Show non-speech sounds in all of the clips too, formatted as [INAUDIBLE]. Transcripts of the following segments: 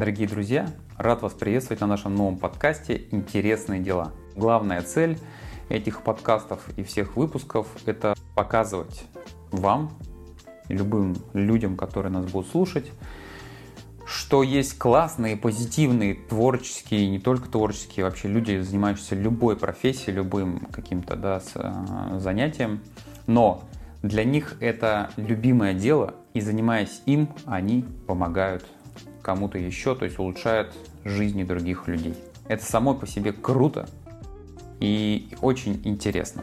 Дорогие друзья, рад вас приветствовать на нашем новом подкасте «Интересные дела». Главная цель этих подкастов и всех выпусков – это показывать вам любым людям, которые нас будут слушать, что есть классные, позитивные, творческие, не только творческие, вообще люди, занимающиеся любой профессией, любым каким-то да, э, занятием, но для них это любимое дело, и занимаясь им, они помогают кому-то еще, то есть улучшают жизни других людей. Это само по себе круто и очень интересно.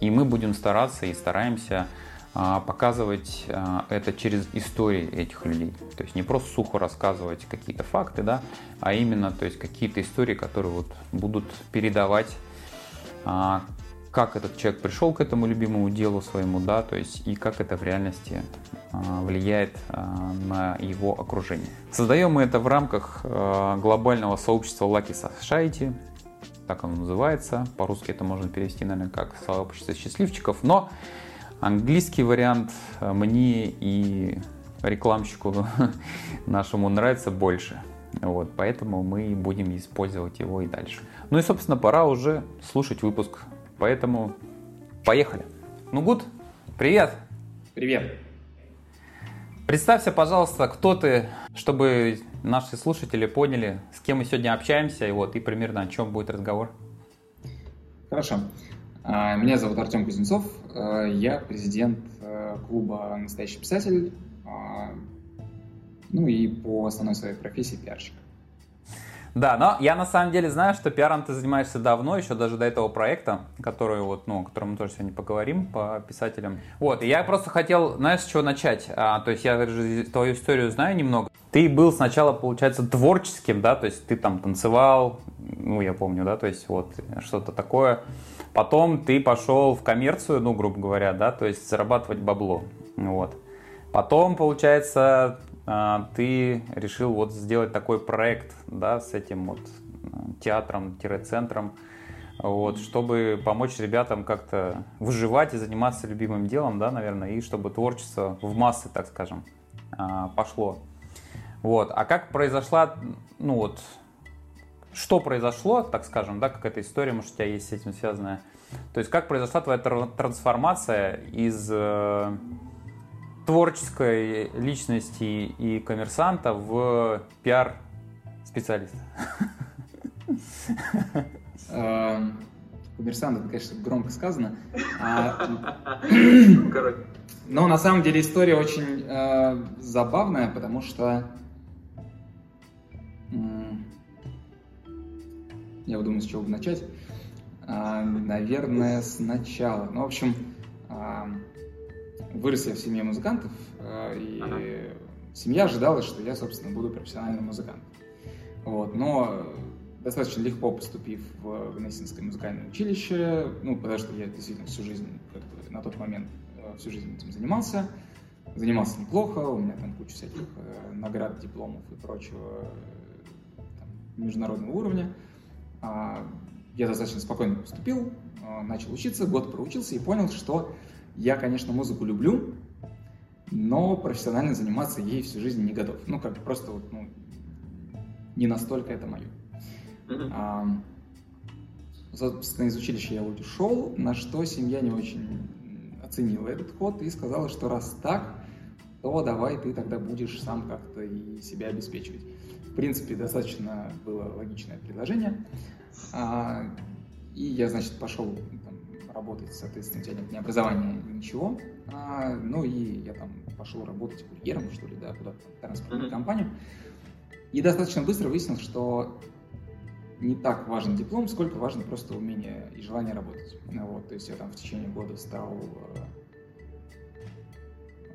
И мы будем стараться и стараемся а, показывать а, это через истории этих людей. То есть не просто сухо рассказывать какие-то факты, да, а именно то есть какие-то истории, которые вот будут передавать а, как этот человек пришел к этому любимому делу своему, да, то есть и как это в реальности а, влияет а, на его окружение. Создаем мы это в рамках а, глобального сообщества Lucky Society, так оно называется, по-русски это можно перевести, наверное, как сообщество счастливчиков, но английский вариант мне и рекламщику [LAUGHS] нашему нравится больше. Вот, поэтому мы будем использовать его и дальше. Ну и, собственно, пора уже слушать выпуск Поэтому поехали. Ну, Гуд, привет. Привет. Представься, пожалуйста, кто ты, чтобы наши слушатели поняли, с кем мы сегодня общаемся, и вот и примерно о чем будет разговор. Хорошо. А, меня зовут Артем Кузнецов, а, я президент а, клуба «Настоящий писатель», ну и по основной своей профессии пиарщик. Да, но я на самом деле знаю, что пиаром ты занимаешься давно, еще даже до этого проекта, который вот, ну, о котором мы тоже сегодня поговорим по писателям. Вот, и я просто хотел, знаешь, с чего начать? А, то есть я твою историю знаю немного. Ты был сначала, получается, творческим, да, то есть ты там танцевал, ну, я помню, да, то есть вот что-то такое. Потом ты пошел в коммерцию, ну, грубо говоря, да, то есть зарабатывать бабло, вот. Потом, получается, ты решил вот сделать такой проект, да, с этим вот театром-центром, вот, чтобы помочь ребятам как-то выживать и заниматься любимым делом, да, наверное, и чтобы творчество в массы, так скажем, а, пошло. Вот. А как произошла, ну вот, что произошло, так скажем, да, как эта история, может, у тебя есть с этим связанная. То есть как произошла твоя трансформация из э, творческой личности и коммерсанта в пиар-специалиста? Эм, коммерсант, это, конечно, громко сказано. А, но на самом деле история очень э, забавная, потому что я думаю, с чего бы начать. А, наверное, сначала. Ну, в общем, вырос я в семье музыкантов, э, и ага. семья ожидала, что я, собственно, буду профессиональным музыкантом. Вот, но достаточно легко поступив в Гнесинское музыкальное училище, ну, потому что я действительно всю жизнь, как на тот момент, э, всю жизнь этим занимался, занимался неплохо, у меня там куча всяких э, наград, дипломов и прочего там, международного уровня. А, я достаточно спокойно поступил, начал учиться, год проучился и понял, что я, конечно, музыку люблю, но профессионально заниматься ей всю жизнь не готов. Ну, как просто вот, ну, не настолько это мое. Mm-hmm. А, собственно, из училища я ушел, на что семья не очень оценила этот ход и сказала, что раз так, то давай ты тогда будешь сам как-то и себя обеспечивать. В принципе, достаточно было логичное предложение. А, и я, значит, пошел работать, соответственно, у тебя нет ни образования, ничего. А, ну и я там пошел работать курьером, что ли, да, куда-то в транспортную mm-hmm. компанию. И достаточно быстро выяснилось, что не так важен диплом, сколько важно просто умение и желание работать. Ну, вот, то есть я там в течение года стал,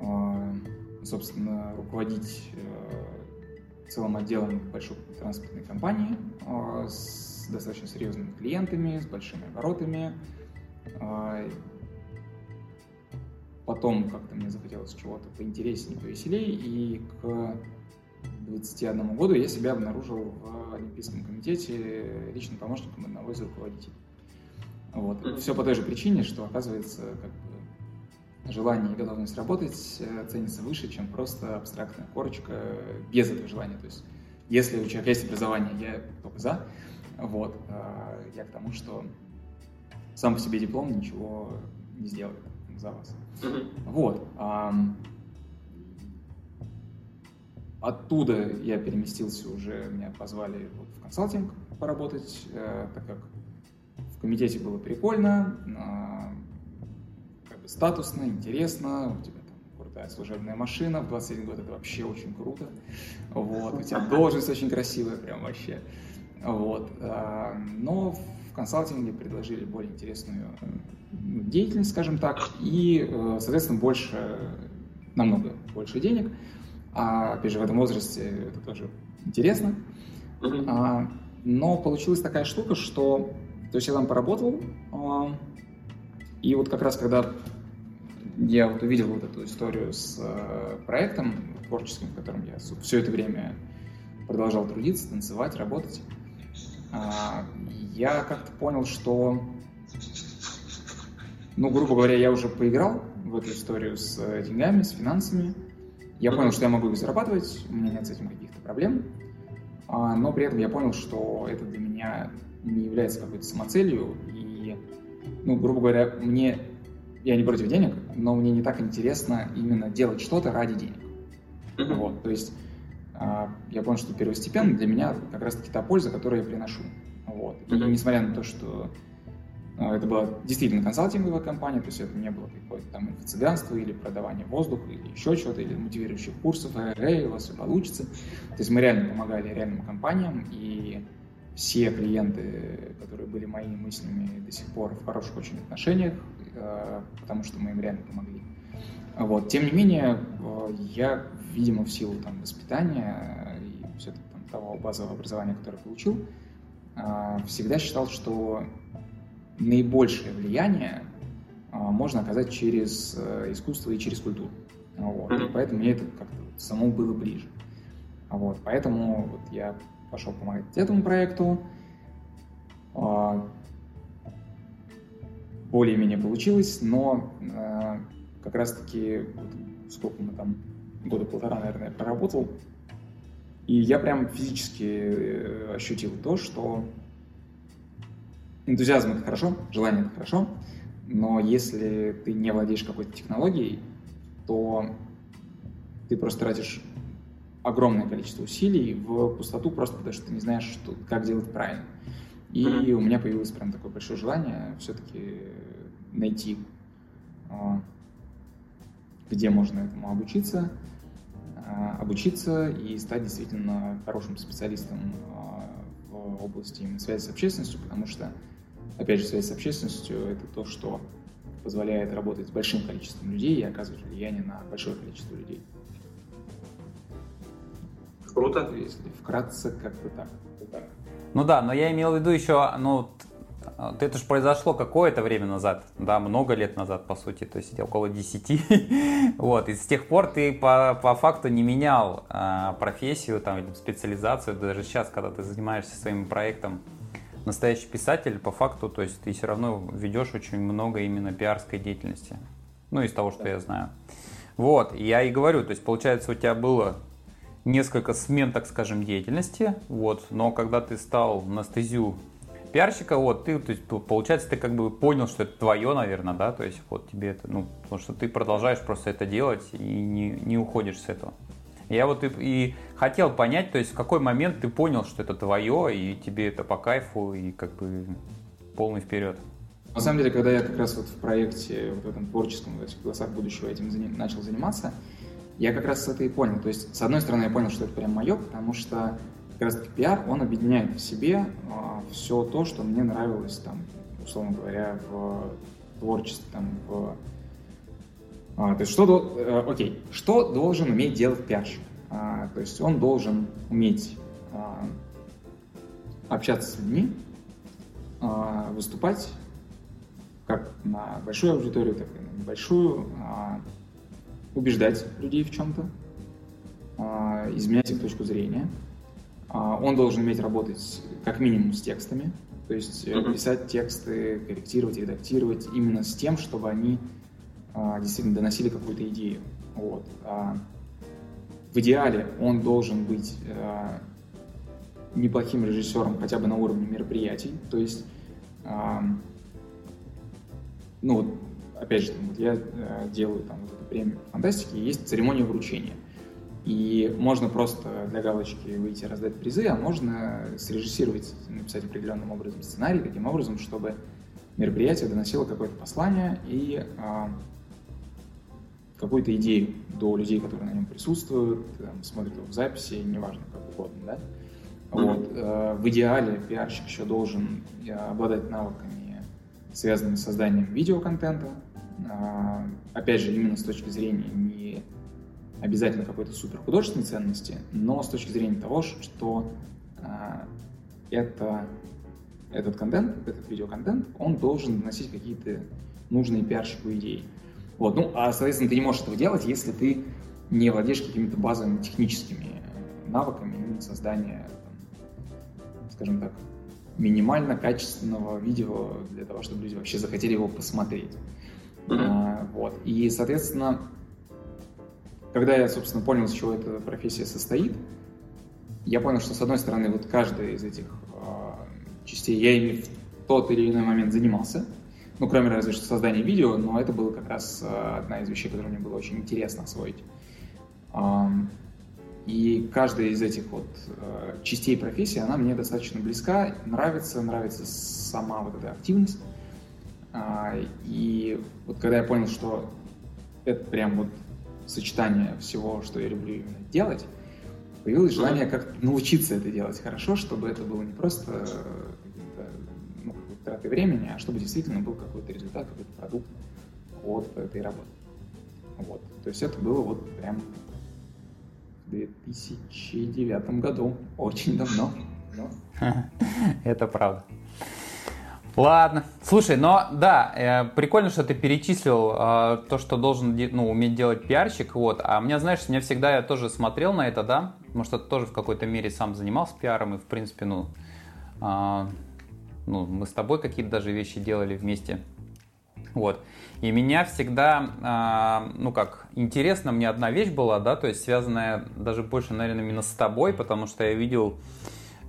э, э, собственно, руководить э, целым отделом большой транспортной компании с достаточно серьезными клиентами, с большими оборотами, потом как-то мне захотелось чего-то поинтереснее, повеселее, и к 21 году я себя обнаружил в Олимпийском комитете личным помощником одного из руководителей. Вот. Все по той же причине, что, оказывается, как бы желание и готовность работать э, ценится выше, чем просто абстрактная корочка без этого желания. То есть если у человека есть образование, я только за. Вот. Я к тому, что сам по себе диплом ничего не сделает за вас. Mm-hmm. Вот. Оттуда я переместился уже, меня позвали вот в консалтинг поработать, э, так как в комитете было прикольно, как бы статусно, интересно, у тебя там крутая служебная машина, в 21 год это вообще очень круто, вот, у тебя [LAUGHS] должность очень красивая, прям вообще, вот, а, но в консалтинге предложили более интересную деятельность, скажем так, и, э, соответственно, больше, намного больше денег, а, опять же, в этом возрасте это тоже интересно. Mm-hmm. А, но получилась такая штука, что то есть я там поработал, а, и вот как раз когда я вот увидел вот эту историю с а, проектом творческим, в котором я все это время продолжал трудиться, танцевать, работать, а, я как-то понял, что, ну, грубо говоря, я уже поиграл в эту историю с деньгами, с финансами, я понял, что я могу их зарабатывать, у меня нет с этим каких-то проблем, а, но при этом я понял, что это для меня не является какой-то самоцелью, и, ну, грубо говоря, мне, я не против денег, но мне не так интересно именно делать что-то ради денег. Mm-hmm. Вот, то есть а, я понял, что первостепенно для меня как раз-таки та польза, которую я приношу. Вот. И несмотря на то, что а, это была действительно консалтинговая компания, то есть это не было какое-то там инфо-цыганство или продавание воздуха или еще чего-то, или мотивирующих курсов, эй, у вас все получится. То есть мы реально помогали реальным компаниям, и все клиенты, которые были моими мыслями до сих пор в хороших очень отношениях, а, потому что мы им реально помогли. Вот. Тем не менее, а, я, видимо, в силу там, воспитания и все-таки там, того базового образования, которое получил, всегда считал, что наибольшее влияние а, можно оказать через э, искусство и через культуру. Вот. И поэтому мне это как-то самому было ближе. Вот. Поэтому вот я пошел помогать этому проекту. А, более-менее получилось, но как раз-таки вот, сколько мы там, года полтора, наверное, проработал, и я прям физически э, ощутил то, что энтузиазм это хорошо, желание это хорошо, но если ты не владеешь какой-то технологией, то ты просто тратишь огромное количество усилий в пустоту просто потому, что ты не знаешь, что, как делать правильно. И mm-hmm. у меня появилось прям такое большое желание все-таки найти, а, где можно этому обучиться, обучиться и стать действительно хорошим специалистом а, в области именно связи с общественностью, потому что Опять же, связь с общественностью – это то, что позволяет работать с большим количеством людей и оказывать влияние на большое количество людей. Круто. Если вкратце, как бы так. Ну да, но я имел в виду еще, ну, это же произошло какое-то время назад, да, много лет назад, по сути, то есть около 10. [LAUGHS] вот, и с тех пор ты по, по факту не менял а, профессию, там, специализацию, даже сейчас, когда ты занимаешься своим проектом, настоящий писатель, по факту, то есть ты все равно ведешь очень много именно пиарской деятельности. Ну, из того, что я знаю. Вот, я и говорю, то есть получается у тебя было несколько смен, так скажем, деятельности, вот, но когда ты стал на пиарщика, вот, ты, то есть, получается, ты как бы понял, что это твое, наверное, да, то есть вот тебе это, ну, потому что ты продолжаешь просто это делать и не, не уходишь с этого. Я вот и, и хотел понять, то есть в какой момент ты понял, что это твое, и тебе это по кайфу, и как бы полный вперед. На самом деле, когда я как раз вот в проекте, в этом творческом, в голосах будущего этим заним, начал заниматься, я как раз это и понял. То есть, с одной стороны, я понял, что это прям мое, потому что как раз таки пиар, он объединяет в себе а, все то, что мне нравилось, там, условно говоря, в творчестве, там, в а, то есть что, э, окей, что должен уметь делать пиарщик? А, то есть он должен уметь а, общаться с людьми, а, выступать как на большую аудиторию, так и на небольшую, а, убеждать людей в чем-то, а, изменять их точку зрения. А, он должен уметь работать как минимум с текстами, то есть mm-hmm. писать тексты, корректировать, редактировать именно с тем, чтобы они а, действительно доносили какую-то идею. Вот. А, в идеале он должен быть а, неплохим режиссером хотя бы на уровне мероприятий. То есть, ну вот, опять же, вот я э, делаю там вот эту премию фантастики, есть церемония вручения. И можно просто для галочки выйти раздать призы, а можно срежиссировать, написать определенным образом сценарий, таким образом, чтобы мероприятие доносило какое-то послание и э, какую-то идею до людей, которые на нем присутствуют, там, смотрят его в записи, неважно, как угодно, да. Вот. Э, в идеале пиарщик еще должен э, обладать навыками, связанными с созданием видеоконтента. Э, опять же, именно с точки зрения не обязательно какой-то супер художественной ценности, но с точки зрения того, что это, этот контент, этот видеоконтент, он должен доносить какие-то нужные пиарщику идеи. Вот, ну, а, соответственно, ты не можешь этого делать, если ты не владеешь какими-то базовыми техническими навыками создания скажем так, минимально качественного видео для того, чтобы люди вообще захотели его посмотреть. Mm-hmm. А, вот. И, соответственно, когда я, собственно, понял, из чего эта профессия состоит, я понял, что, с одной стороны, вот каждая из этих э, частей я ими в тот или иной момент занимался, ну, кроме разве что создания видео, но это была как раз э, одна из вещей, которую мне было очень интересно освоить. И каждая из этих вот э, частей профессии, она мне достаточно близка, нравится, нравится сама вот эта активность. А, и вот когда я понял, что это прям вот сочетание всего, что я люблю именно делать, появилось желание как-то научиться это делать хорошо, чтобы это было не просто ну, тратой времени, а чтобы действительно был какой-то результат, какой-то продукт от этой работы. Вот. То есть это было вот прям 2009 году. Очень давно. [LAUGHS] Это правда. Ладно. Слушай, но да, э, прикольно, что ты перечислил э, то, что должен ну, уметь делать пиарщик. Вот. А меня, знаешь, меня всегда я тоже смотрел на это, да. Может, это тоже в какой-то мере сам занимался пиаром. И, в принципе, ну, э, ну мы с тобой какие-то даже вещи делали вместе. Вот. И меня всегда, э, ну как, интересно мне одна вещь была, да, то есть связанная даже больше, наверное, именно с тобой, потому что я видел,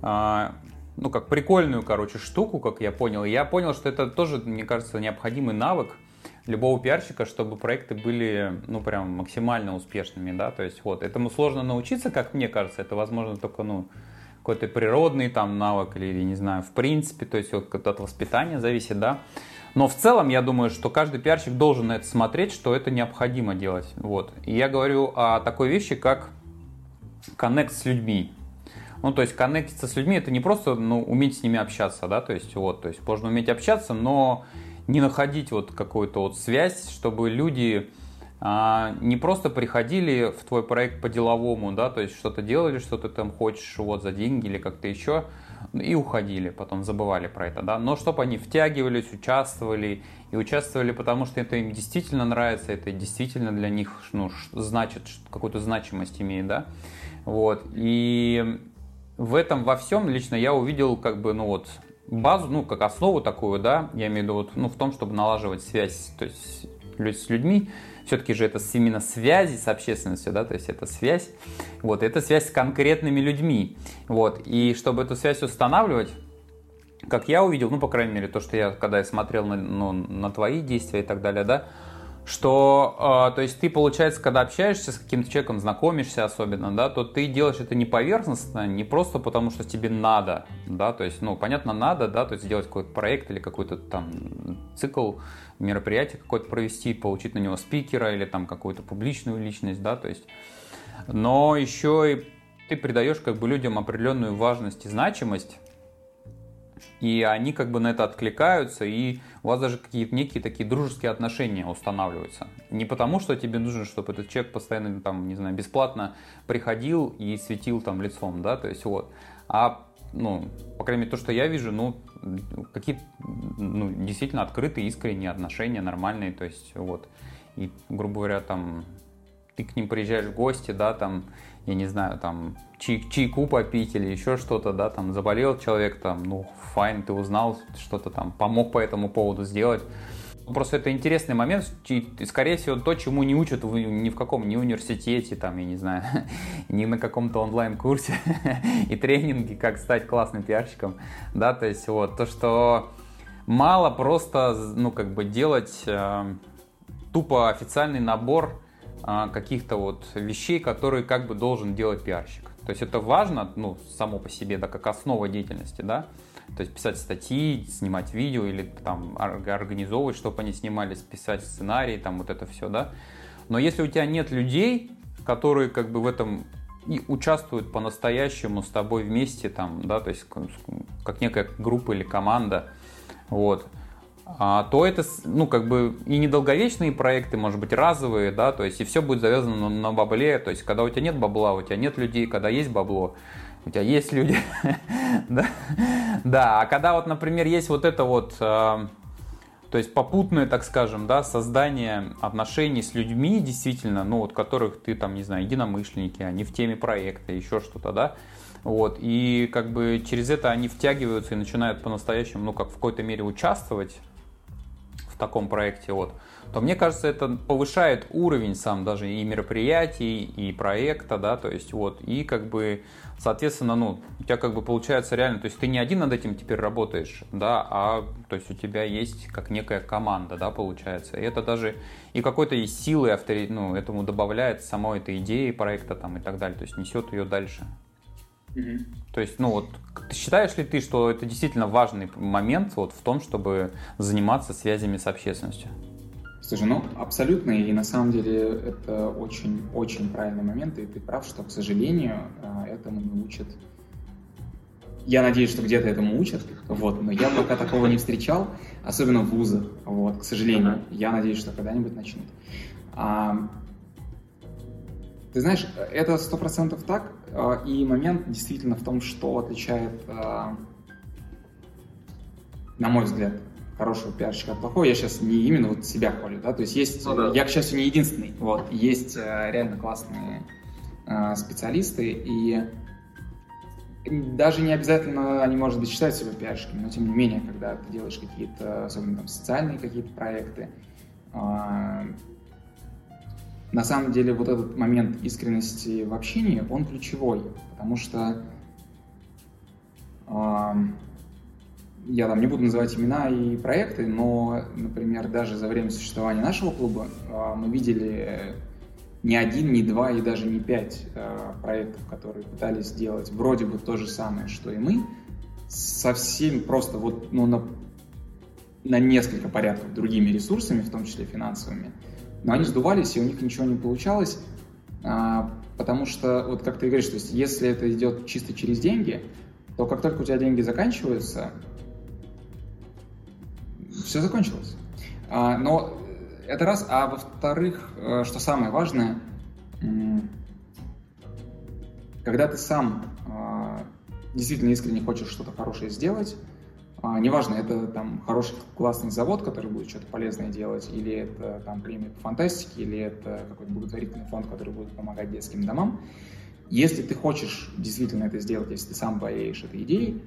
э, ну как прикольную, короче, штуку, как я понял. И я понял, что это тоже, мне кажется, необходимый навык любого пиарщика, чтобы проекты были, ну прям максимально успешными, да, то есть вот, этому сложно научиться, как мне кажется, это возможно только, ну, какой-то природный там навык или, не знаю, в принципе, то есть вот от воспитания зависит, да, но в целом я думаю, что каждый пиарщик должен на это смотреть, что это необходимо делать. Вот. И я говорю о такой вещи, как коннект с людьми. Ну, то есть коннектиться с людьми это не просто ну, уметь с ними общаться, да, то есть вот, то есть можно уметь общаться, но не находить вот какую-то вот связь, чтобы люди а, не просто приходили в твой проект по-деловому, да, то есть что-то делали, что ты там хочешь вот за деньги или как-то еще, и уходили, потом забывали про это, да, но чтобы они втягивались, участвовали, и участвовали, потому что это им действительно нравится, это действительно для них, ну, значит, какую-то значимость имеет, да, вот, и в этом во всем лично я увидел, как бы, ну вот, базу, ну, как основу такую, да, я имею в виду, вот, ну, в том, чтобы налаживать связь, то есть с людьми, все-таки же это именно связи с общественностью, да, то есть это связь, вот, это связь с конкретными людьми, вот, и чтобы эту связь устанавливать, как я увидел, ну, по крайней мере, то, что я, когда я смотрел на, ну, на твои действия и так далее, да, что, э, то есть ты, получается, когда общаешься с каким-то человеком, знакомишься особенно, да, то ты делаешь это не поверхностно, не просто потому, что тебе надо, да, то есть, ну, понятно, надо, да, то есть сделать какой-то проект или какой-то там цикл мероприятие какое-то провести, получить на него спикера или там какую-то публичную личность, да, то есть, но еще и ты придаешь как бы людям определенную важность и значимость, и они как бы на это откликаются, и у вас даже какие-то некие такие дружеские отношения устанавливаются. Не потому, что тебе нужно, чтобы этот человек постоянно там, не знаю, бесплатно приходил и светил там лицом, да, то есть вот, а ну, по крайней мере, то, что я вижу, ну, какие-то ну, действительно открытые, искренние отношения, нормальные, то есть вот. И, грубо говоря, там, ты к ним приезжаешь в гости, да, там, я не знаю, там, чай, чайку попить или еще что-то, да, там, заболел человек, там, ну, файн, ты узнал что-то там, помог по этому поводу сделать. Просто это интересный момент, и, скорее всего, то, чему не учат в, ни в каком ни университете, там, я не знаю, [LAUGHS] ни на каком-то онлайн-курсе [LAUGHS] и тренинге, как стать классным пиарщиком, да, то есть вот, то, что мало просто, ну, как бы делать э, тупо официальный набор э, каких-то вот вещей, которые как бы должен делать пиарщик. То есть это важно, ну, само по себе, да, как основа деятельности, да, то есть писать статьи, снимать видео или там организовывать, чтобы они снимались, писать сценарий, там вот это все, да. Но если у тебя нет людей, которые как бы в этом и участвуют по-настоящему с тобой вместе, там, да, то есть как некая группа или команда, вот, то это, ну, как бы и недолговечные проекты, может быть, разовые, да, то есть и все будет завязано на, бабле, то есть когда у тебя нет бабла, у тебя нет людей, когда есть бабло, у тебя есть люди, [LAUGHS] да? да, а когда вот, например, есть вот это вот, э, то есть попутное, так скажем, да, создание отношений с людьми, действительно, ну вот которых ты там, не знаю, единомышленники, они в теме проекта, еще что-то, да, вот, и как бы через это они втягиваются и начинают по-настоящему, ну как в какой-то мере участвовать в таком проекте, вот, то мне кажется, это повышает уровень сам даже и мероприятий, и проекта, да, то есть вот, и как бы, соответственно, ну, у тебя как бы получается реально, то есть ты не один над этим теперь работаешь, да, а то есть у тебя есть как некая команда, да, получается, и это даже и какой-то есть силы ну, этому добавляет самой этой идеи проекта там и так далее, то есть несет ее дальше. То есть, ну вот, считаешь ли ты, что это действительно важный момент вот в том, чтобы заниматься связями с общественностью? Слушай, ну абсолютно, и на самом деле это очень-очень правильный момент, и ты прав, что, к сожалению, а, этому не учат. Я надеюсь, что где-то этому учат, вот, но я пока такого не встречал, особенно в вузах, вот, к сожалению. Я надеюсь, что когда-нибудь начнут. А, ты знаешь, это сто процентов так, и момент действительно в том, что отличает, а, на мой взгляд, хорошего пиарщика от плохого. Я сейчас не именно вот себя хвалю, да, то есть есть, ну, да. я, к счастью, не единственный, вот, есть э, реально классные э, специалисты, и даже не обязательно они, может быть, считают себя пиарщиками, но тем не менее, когда ты делаешь какие-то, особенно там социальные какие-то проекты, э, на самом деле вот этот момент искренности в общении, он ключевой, потому что э, я там не буду называть имена и проекты, но, например, даже за время существования нашего клуба а, мы видели не один, не два и даже не пять а, проектов, которые пытались сделать вроде бы то же самое, что и мы, совсем просто вот ну, на, на несколько порядков другими ресурсами, в том числе финансовыми. Но они сдувались, и у них ничего не получалось, а, потому что, вот как ты говоришь, то есть если это идет чисто через деньги, то как только у тебя деньги заканчиваются, все закончилось. А, но это раз. А во-вторых, э, что самое важное, когда ты сам а, действительно искренне хочешь что-то хорошее сделать, а, неважно, это там хороший классный завод, который будет что-то полезное делать, или это там премия по фантастике, или это какой-то благотворительный фонд, который будет помогать детским домам. Если ты хочешь действительно это сделать, если ты сам болеешь этой идеей,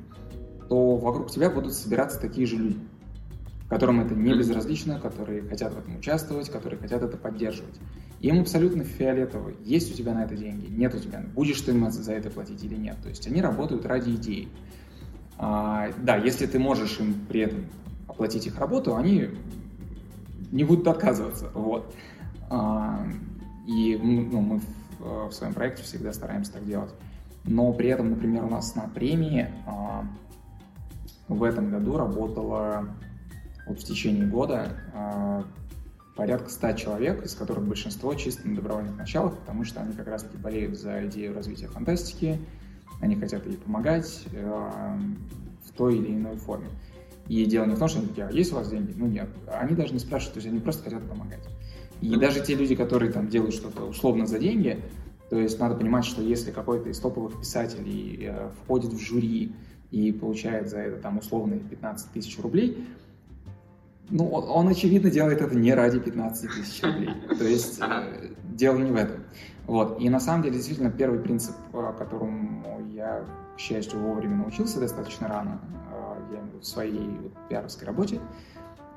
то вокруг тебя будут собираться такие же люди которым это не безразлично, которые хотят в этом участвовать, которые хотят это поддерживать. Им абсолютно фиолетово, есть у тебя на это деньги, нет у тебя, будешь ты им за это платить или нет. То есть они работают ради идеи. А, да, если ты можешь им при этом оплатить их работу, они не будут отказываться. Вот. А, и ну, мы в, в своем проекте всегда стараемся так делать. Но при этом, например, у нас на премии а, в этом году работало вот в течение года а, порядка 100 человек, из которых большинство чисто на добровольных началах, потому что они как раз-таки болеют за идею развития фантастики, они хотят ей помогать э, в той или иной форме. И дело не в том, что они такие, а есть у вас деньги? Ну нет. Они даже не спрашивают, то есть они просто хотят помогать. И даже те люди, которые там делают что-то условно за деньги, то есть надо понимать, что если какой-то из топовых писателей э, входит в жюри и получает за это там условные 15 тысяч рублей, ну, он, очевидно, делает это не ради 15 тысяч рублей. То есть э, дело не в этом. Вот. И на самом деле, действительно, первый принцип, э, которому я, к счастью, вовремя научился достаточно рано, э, я в своей вот, пиаровской работе,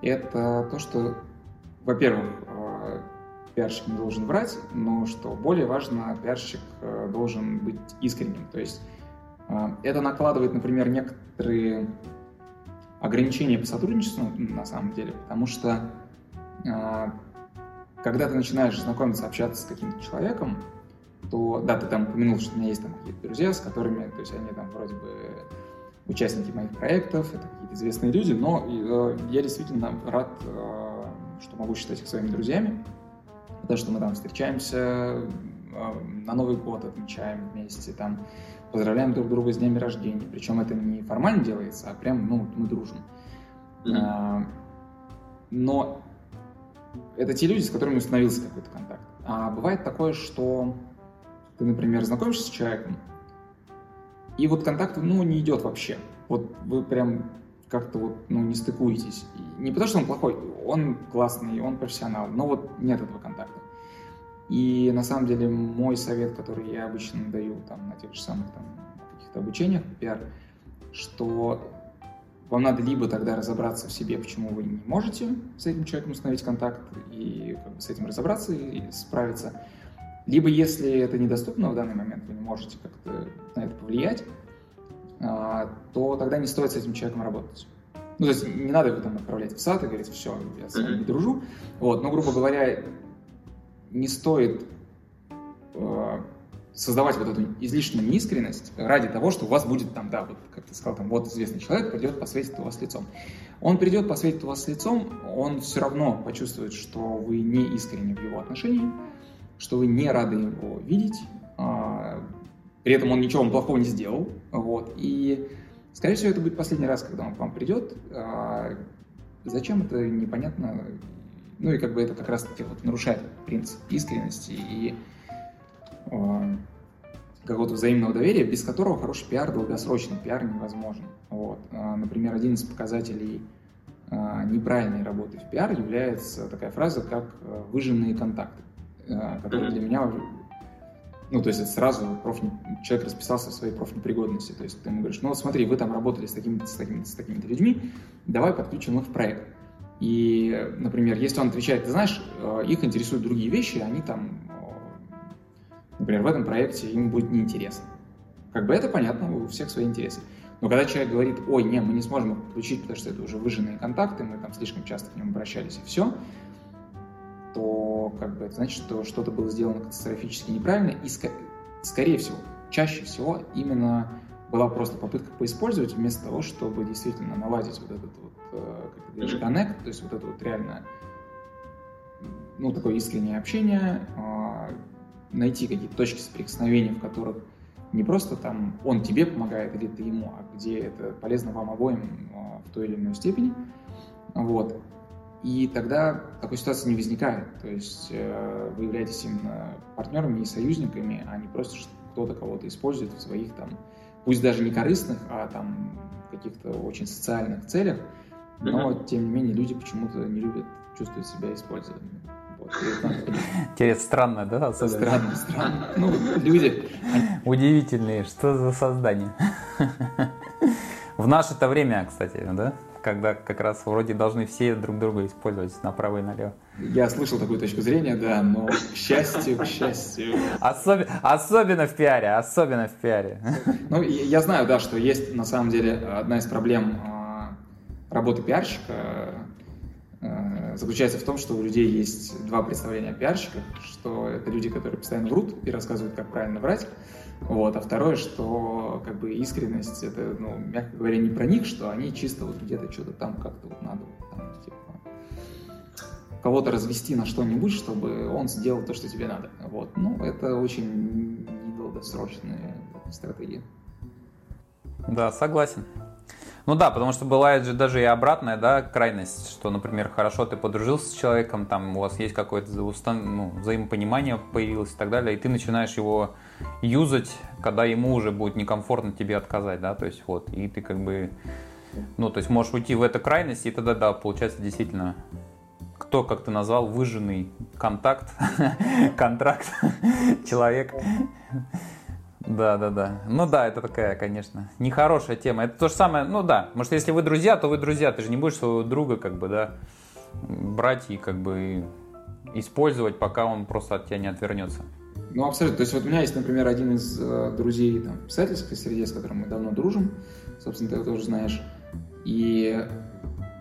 это то, что, во-первых, пиарщик не должен врать, но что более важно, пиарщик должен быть искренним. То есть это накладывает, например, некоторые ограничения по сотрудничеству на самом деле, потому что когда ты начинаешь знакомиться, общаться с каким-то человеком, то, да, ты там упомянул, что у меня есть там какие-то друзья, с которыми, то есть они там вроде бы участники моих проектов, это какие-то известные люди, но э, я действительно рад, э, что могу считать их своими друзьями, потому что мы там встречаемся, э, на Новый год отмечаем вместе, там поздравляем друг друга с днями рождения, причем это не формально делается, а прям, ну, мы дружим. Mm-hmm. но это те люди, с которыми установился какой-то контакт. А бывает такое, что ты, например, знакомишься с человеком, и вот контакт, ну, не идет вообще. Вот вы прям как-то вот, ну, не стыкуетесь. И не потому, что он плохой, он классный, он профессионал, но вот нет этого контакта. И на самом деле мой совет, который я обычно даю там на тех же самых там каких-то обучениях пиар, что вам надо либо тогда разобраться в себе, почему вы не можете с этим человеком установить контакт и как бы с этим разобраться и справиться, либо, если это недоступно в данный момент, вы не можете как-то на это повлиять, а, то тогда не стоит с этим человеком работать. Ну, то есть не надо его там отправлять в сад и говорить, все, я с вами не дружу. Вот, но, грубо говоря, не стоит а, создавать вот эту излишнюю неискренность ради того, что у вас будет там, да, вот как ты сказал, там, вот известный человек придет, посветит у вас лицом. Он придет, посветит у вас лицом, он все равно почувствует, что вы не искренне в его отношении, что вы не рады его видеть, а, при этом он ничего вам плохого не сделал, вот, и, скорее всего, это будет последний раз, когда он к вам придет, а, зачем это непонятно, ну и как бы это как раз-таки вот нарушает принцип искренности и какого-то взаимного доверия, без которого хороший пиар, долгосрочный пиар невозможен. Вот. Например, один из показателей неправильной работы в пиар является такая фраза, как «выжженные контакты». Э, который для меня ну, то есть это сразу проф... человек расписался в своей профнепригодности. То есть ты ему говоришь, ну, вот смотри, вы там работали с такими-то, с такими-то, с такими-то людьми, давай подключим их в проект. И, например, если он отвечает, ты знаешь, э, их интересуют другие вещи, они там, например, в этом проекте им будет неинтересно. Как бы это понятно, у всех свои интересы. Но когда человек говорит, ой, не, мы не сможем их подключить, потому что это уже выжженные контакты, мы там слишком часто к ним обращались, и все, то как бы это значит, что что-то было сделано катастрофически неправильно, и ск- скорее всего, чаще всего именно была просто попытка поиспользовать вместо того, чтобы действительно наладить вот этот вот, э, как ты говоришь, коннект, то есть вот это вот реально, ну, такое искреннее общение, а, найти какие-то точки соприкосновения, в которых не просто там он тебе помогает или ты ему, а где это полезно вам обоим а, в той или иной степени. Вот. И тогда такой ситуации не возникает. То есть э, вы являетесь именно партнерами и союзниками, а не просто кто-то кого-то использует в своих там, пусть даже не корыстных, а там каких-то очень социальных целях. Но, mm-hmm. тем не менее, люди почему-то не любят чувствовать себя использованными. [LAUGHS] Интересно, странно, да? Особенно? Странно, странно. Ну, люди... Удивительные, что за создание. В наше-то время, кстати, да? когда как раз вроде должны все друг друга использовать направо и налево. Я слышал такую точку зрения, да, но к счастью, к счастью. Особенно, особенно в пиаре, особенно в пиаре. Ну, я знаю, да, что есть на самом деле одна из проблем а, работы пиарщика заключается в том, что у людей есть два представления о пиарщиках, что это люди, которые постоянно врут и рассказывают, как правильно врать, вот. А второе, что как бы искренность, это, ну, мягко говоря, не про них, что они чисто вот где-то что-то там как-то вот надо там, типа, кого-то развести на что-нибудь, чтобы он сделал то, что тебе надо. Вот. Ну, это очень недолгосрочная стратегия. Да, согласен. Ну да, потому что бывает же даже и обратная да, крайность, что, например, хорошо ты подружился с человеком, там у вас есть какое-то ну, взаимопонимание появилось и так далее, и ты начинаешь его юзать, когда ему уже будет некомфортно тебе отказать, да, то есть вот, и ты как бы, ну, то есть можешь уйти в эту крайность, и тогда, да, получается действительно кто, как ты назвал, выжженный контакт, [LAUGHS] контракт, [LAUGHS] человек. Да, да, да. Ну да, это такая, конечно, нехорошая тема. Это то же самое, ну да, может, если вы друзья, то вы друзья. Ты же не будешь своего друга, как бы, да, брать и как бы использовать, пока он просто от тебя не отвернется. Ну, абсолютно. То есть вот у меня есть, например, один из э, друзей там, в писательской среде, с которым мы давно дружим, собственно, ты его тоже знаешь. И,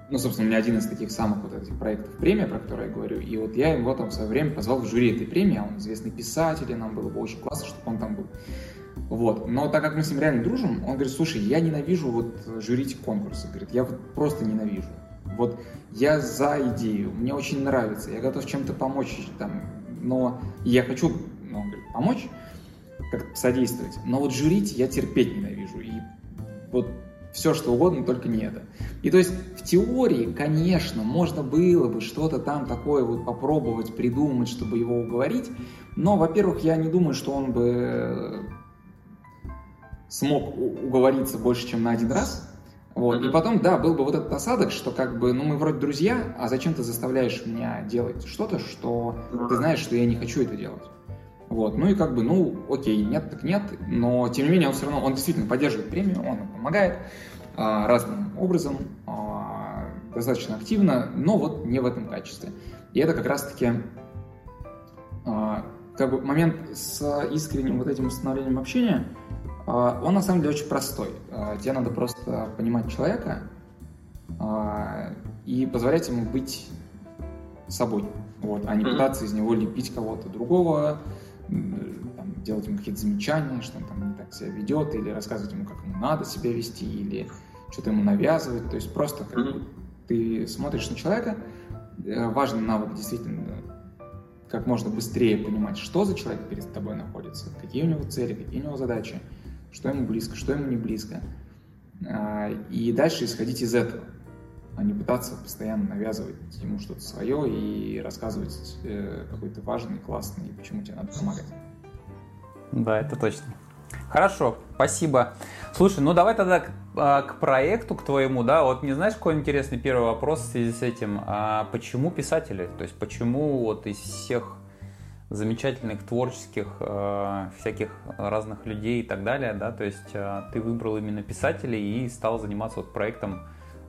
ну, собственно, у меня один из таких самых вот этих проектов премия, про который я говорю. И вот я его там в свое время позвал в жюри этой премии, а он известный писатель, и нам было бы очень классно, чтобы он там был. Вот. Но так как мы с ним реально дружим, он говорит, слушай, я ненавижу вот жюрить конкурсы. Говорит, я вот просто ненавижу. Вот я за идею, мне очень нравится, я готов чем-то помочь, там, но я хочу ну, он говорит, помочь, как-то содействовать. Но вот журить я терпеть ненавижу. И вот все, что угодно, только не это. И то есть в теории, конечно, можно было бы что-то там такое вот попробовать придумать, чтобы его уговорить, но, во-первых, я не думаю, что он бы смог уговориться больше, чем на один раз. Вот. И потом, да, был бы вот этот осадок, что как бы, ну, мы вроде друзья, а зачем ты заставляешь меня делать что-то, что ты знаешь, что я не хочу это делать. Вот. Ну и как бы, ну, окей, нет, так нет, но тем не менее он все равно, он действительно поддерживает премию, он помогает а, разным образом, а, достаточно активно, но вот не в этом качестве. И это как раз-таки а, как бы момент с искренним вот этим установлением общения, а, он на самом деле очень простой. А, тебе надо просто понимать человека а, и позволять ему быть собой, вот, а не пытаться из него лепить кого-то другого, там, делать ему какие-то замечания, что он там не так себя ведет, или рассказывать ему, как ему надо себя вести, или что-то ему навязывать. То есть просто как бы, ты смотришь на человека, э, важный навык действительно как можно быстрее понимать, что за человек перед тобой находится, какие у него цели, какие у него задачи, что ему близко, что ему не близко. А, и дальше исходить из этого а не пытаться постоянно навязывать ему что-то свое и рассказывать э, какой то важный, классный, и почему тебе надо помогать. Да, это точно. Хорошо, спасибо. Слушай, ну давай тогда к, а, к проекту, к твоему, да, вот не знаешь, какой интересный первый вопрос в связи с этим, а почему писатели? То есть почему вот из всех замечательных творческих э, всяких разных людей и так далее, да, то есть э, ты выбрал именно писателей и стал заниматься вот проектом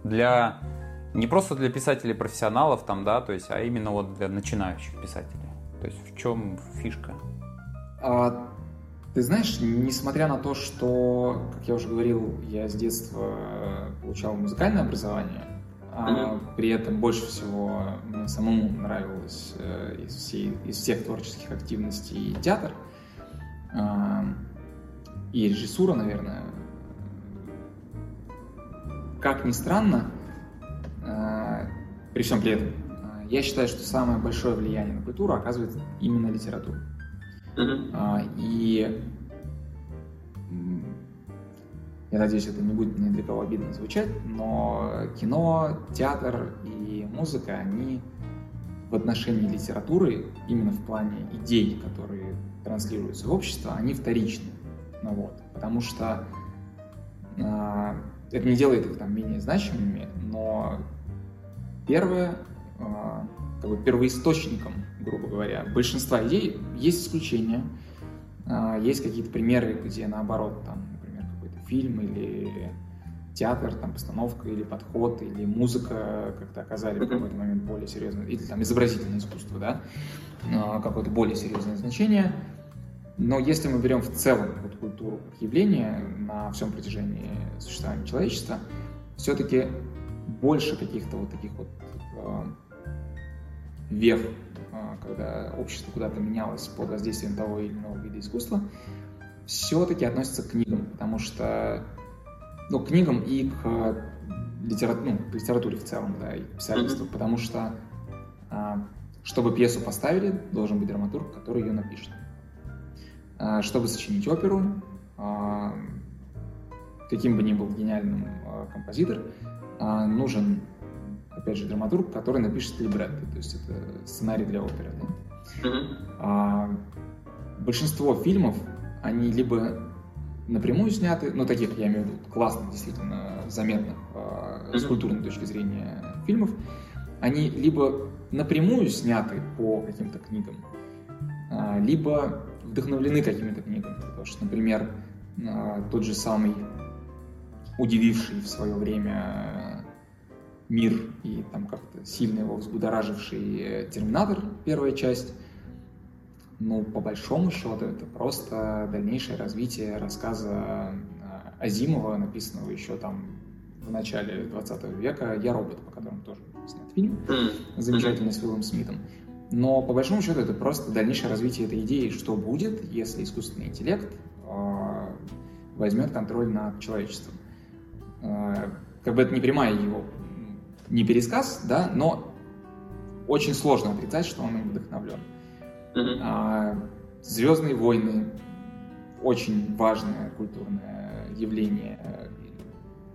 для не просто для писателей профессионалов там, да, то есть, а именно вот для начинающих писателей. То есть в чем фишка? А, ты знаешь, несмотря на то, что, как я уже говорил, я с детства получал музыкальное образование, а при этом больше всего мне самому нравилось э, из, всей, из всех творческих активностей театр э, и режиссура, наверное, как ни странно, э, при всем при этом, э, я считаю, что самое большое влияние на культуру оказывает именно литература. Mm-hmm. И я надеюсь, это не будет ни для кого обидно звучать, но кино, театр и музыка, они в отношении литературы, именно в плане идей, которые транслируются в общество, они вторичны. Ну вот, потому что это не делает их там менее значимыми, но первое, а, как бы первоисточником, грубо говоря, большинства идей есть исключения, а, есть какие-то примеры, где наоборот, там, например, какой-то фильм или театр, там, постановка или подход, или музыка как-то оказали в какой-то момент более серьезное, или там изобразительное искусство, да, а, какое-то более серьезное значение – но если мы берем в целом вот культуру как явление на всем протяжении существования человечества, все-таки больше каких-то вот таких вот э, вех, э, когда общество куда-то менялось под воздействием того или иного вида искусства, все-таки относится к книгам, потому что ну, к книгам и к, литера... ну, к литературе в целом, да, и к писательству, потому что э, чтобы пьесу поставили, должен быть драматург, который ее напишет. А, чтобы сочинить оперу, а, каким бы ни был гениальным а, композитор, нужен, опять же, драматург, который напишет либретто, то есть это сценарий для оперы. Да? Mm-hmm. Большинство фильмов, они либо напрямую сняты, ну, таких, я имею в виду, классных, действительно, заметных mm-hmm. с культурной точки зрения фильмов, они либо напрямую сняты по каким-то книгам, либо вдохновлены какими-то книгами. Потому что, например, тот же самый удививший в свое время мир и там как-то сильно его взбудораживший «Терминатор», первая часть, ну, по большому счету, это просто дальнейшее развитие рассказа Азимова, написанного еще там в начале 20 века «Я робот», по которому тоже снят фильм, замечательный с Уиллом Смитом. Но по большому счету это просто дальнейшее развитие этой идеи, что будет, если искусственный интеллект э, возьмет контроль над человечеством. Э, как бы это не прямая его, не пересказ, да, но очень сложно отрицать, что он им вдохновлен. Mm-hmm. А, Звездные войны очень важное культурное явление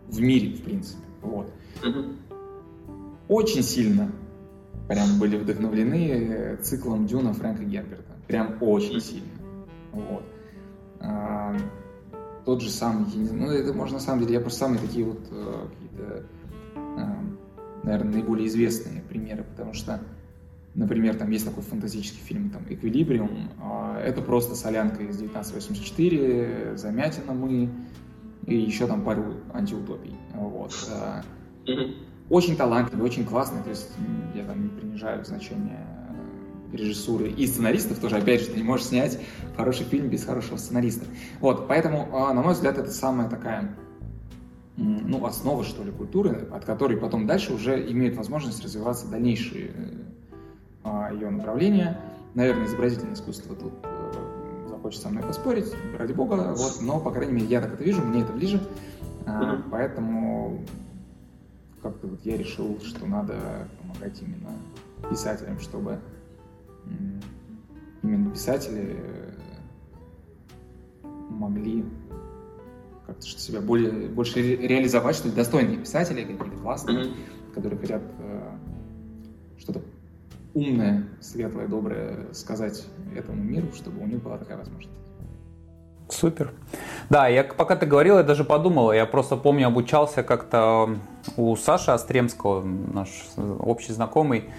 в мире, в принципе. Вот. Mm-hmm. Очень сильно прям были вдохновлены циклом Дюна Фрэнка Герберта. Прям очень сильно. Вот. А, тот же самый, ну это можно на самом деле, я просто самые такие вот э, какие-то, э, наверное, наиболее известные примеры, потому что, например, там есть такой фантастический фильм, там, «Эквилибриум», э, это просто солянка из 1984, «Замятина мы», и еще там пару антиутопий, вот. Э, очень талантливый, очень классный, то есть я там не принижаю значение режиссуры и сценаристов тоже, опять же, ты не можешь снять хороший фильм без хорошего сценариста. Вот, поэтому, а, на мой взгляд, это самая такая, ну, основа, что ли, культуры, от которой потом дальше уже имеют возможность развиваться дальнейшие а, ее направления. Наверное, изобразительное искусство тут э, захочет со мной поспорить, ради бога, вот, но, по крайней мере, я так это вижу, мне это ближе, mm-hmm. поэтому как-то вот я решил, что надо помогать именно писателям, чтобы именно писатели э, могли как-то себя более, больше реализовать, что ли, достойные писатели, какие-то классные, mm-hmm. которые хотят э, что-то умное, светлое, доброе сказать этому миру, чтобы у них была такая возможность. Супер. Да, я пока ты говорил, я даже подумал, я просто помню, обучался как-то у Саши Остремского, наш общий знакомый,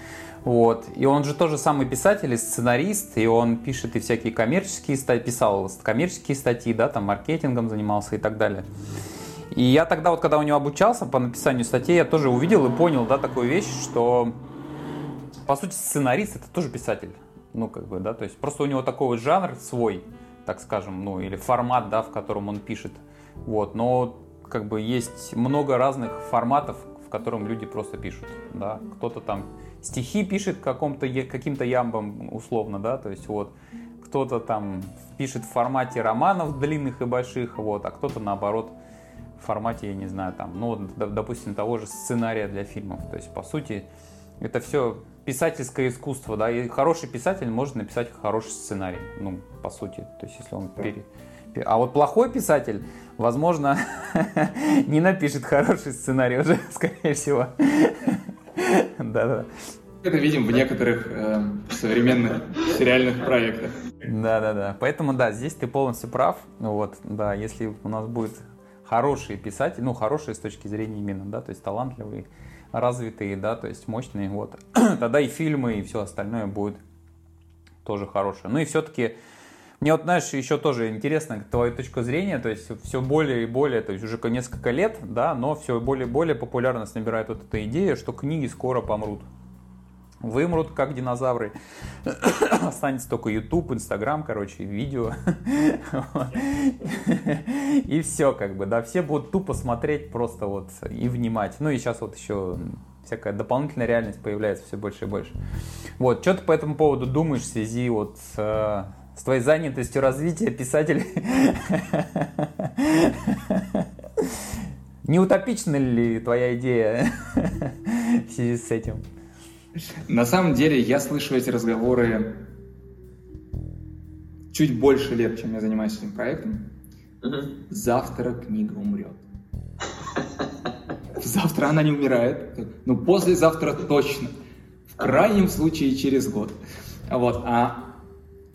вот. И он же тоже самый писатель и сценарист, и он пишет и всякие коммерческие статьи, писал коммерческие статьи, да, там маркетингом занимался и так далее. И я тогда вот, когда у него обучался по написанию статей, я тоже увидел и понял, да, такую вещь, что по сути сценарист это тоже писатель. Ну, как бы, да, то есть просто у него такой вот жанр свой, так скажем, ну, или формат, да, в котором он пишет. Вот, но как бы есть много разных форматов, в котором люди просто пишут, да. Кто-то там стихи пишет каком-то, каким-то ямбом условно, да, то есть вот кто-то там пишет в формате романов длинных и больших, вот, а кто-то наоборот в формате, я не знаю, там, ну, допустим, того же сценария для фильмов. То есть, по сути, это все писательское искусство, да, и хороший писатель может написать хороший сценарий, ну, по сути, то есть, если он пере... А вот плохой писатель, возможно, [LAUGHS] не напишет хороший сценарий уже, [LAUGHS] скорее всего. [LAUGHS] Да-да. Это видим в некоторых э, современных сериальных проектах. Да-да-да. Поэтому, да, здесь ты полностью прав. Вот, да, если у нас будет хорошие писатели, ну, хорошие с точки зрения именно, да, то есть талантливые, развитые, да, то есть мощные, вот, [CLEARS THROAT] тогда и фильмы, и все остальное будет тоже хорошее. Ну и все-таки мне вот, знаешь, еще тоже интересно твоя точка зрения, то есть все более и более, то есть уже несколько лет, да, но все более и более популярность набирает вот эта идея, что книги скоро помрут. Вымрут, как динозавры. [COUGHS] Останется только YouTube, Instagram, короче, видео. [LAUGHS] И все, как бы, да, все будут тупо смотреть просто вот и внимать. Ну и сейчас вот еще всякая дополнительная реальность появляется все больше и больше. Вот, что ты по этому поводу думаешь в связи вот с э, с твоей занятостью развития писателей. [LAUGHS] Не утопична ли твоя идея [LAUGHS] в связи с этим? На самом деле я слышу эти разговоры чуть больше лет, чем я занимаюсь этим проектом. Завтра книга умрет. Завтра она не умирает. Ну, послезавтра точно. В крайнем случае через год. Вот. А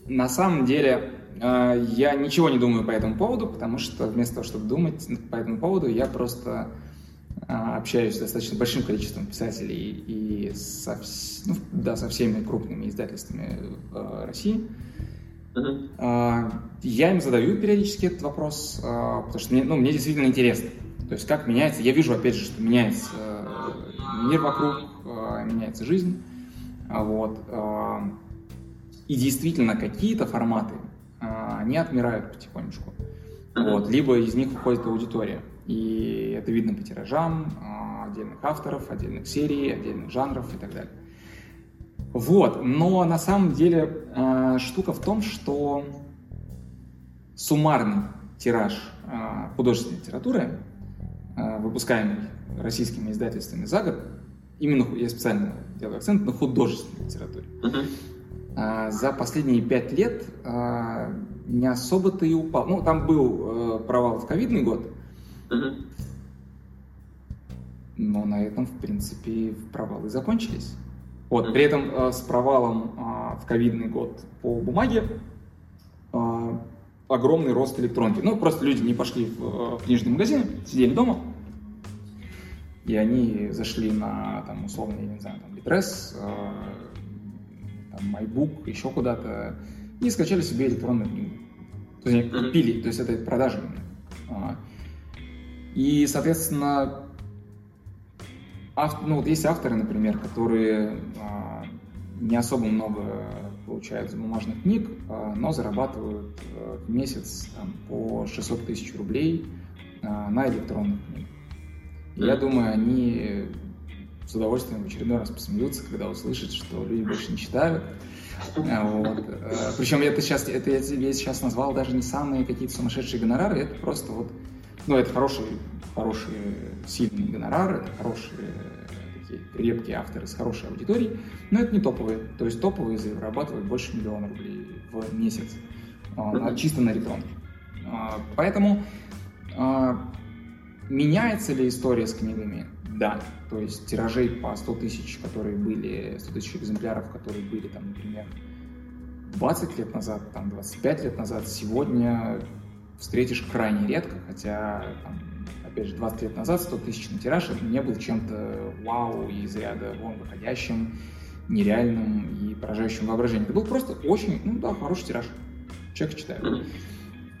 на самом деле э, я ничего не думаю по этому поводу, потому что вместо того, чтобы думать по этому поводу, я просто общаюсь с достаточно большим количеством писателей и со, ну, да, со всеми крупными издательствами в России. Uh-huh. Я им задаю периодически этот вопрос, потому что мне, ну, мне действительно интересно. То есть как меняется, я вижу опять же, что меняется мир вокруг, меняется жизнь. Вот. И действительно какие-то форматы, они отмирают потихонечку. Вот. Либо из них выходит аудитория. И это видно по тиражам отдельных авторов, отдельных серий, отдельных жанров и так далее. Вот, но на самом деле э, штука в том, что суммарный тираж э, художественной литературы, выпускаемый российскими издательствами за год, именно я специально делаю акцент на художественной литературе, uh-huh. за последние пять лет не особо-то и упал. Ну, там был э, провал в ковидный год, но на этом, в принципе, провалы закончились. Вот, при этом э, с провалом э, в ковидный год по бумаге э, огромный рост электронки. Ну, просто люди не пошли в, э, в книжные магазины, сидели дома, и они зашли на, там, условно, я не знаю, там, Litres, э, там, MyBook, еще куда-то, и скачали себе электронную книгу. То есть они купили, то есть это продажи. И, соответственно, Ав, ну, вот есть авторы, например, которые а, не особо много получают за бумажных книг, а, но зарабатывают а, в месяц там, по 600 тысяч рублей а, на электронных книгах. И я думаю, они с удовольствием в очередной раз посмеются, когда услышат, что люди больше не читают. А, вот. А, Причем это сейчас, это я тебе сейчас назвал даже не самые какие-то сумасшедшие гонорары, это просто вот, ну, это хороший хорошие, сильные гонорары, это хорошие такие крепкие авторы с хорошей аудиторией, но это не топовые. То есть топовые зарабатывают больше миллиона рублей в месяц, а, чисто на электронке. А, поэтому а, меняется ли история с книгами? Да. То есть тиражей по 100 тысяч, которые были, 100 тысяч экземпляров, которые были, там, например, 20 лет назад, там, 25 лет назад, сегодня встретишь крайне редко, хотя там, опять же, 20 лет назад 100 тысяч на тираж это не был чем-то вау и из ряда вон выходящим, нереальным и поражающим воображение. Это был просто очень, ну да, хороший тираж. Человек читает.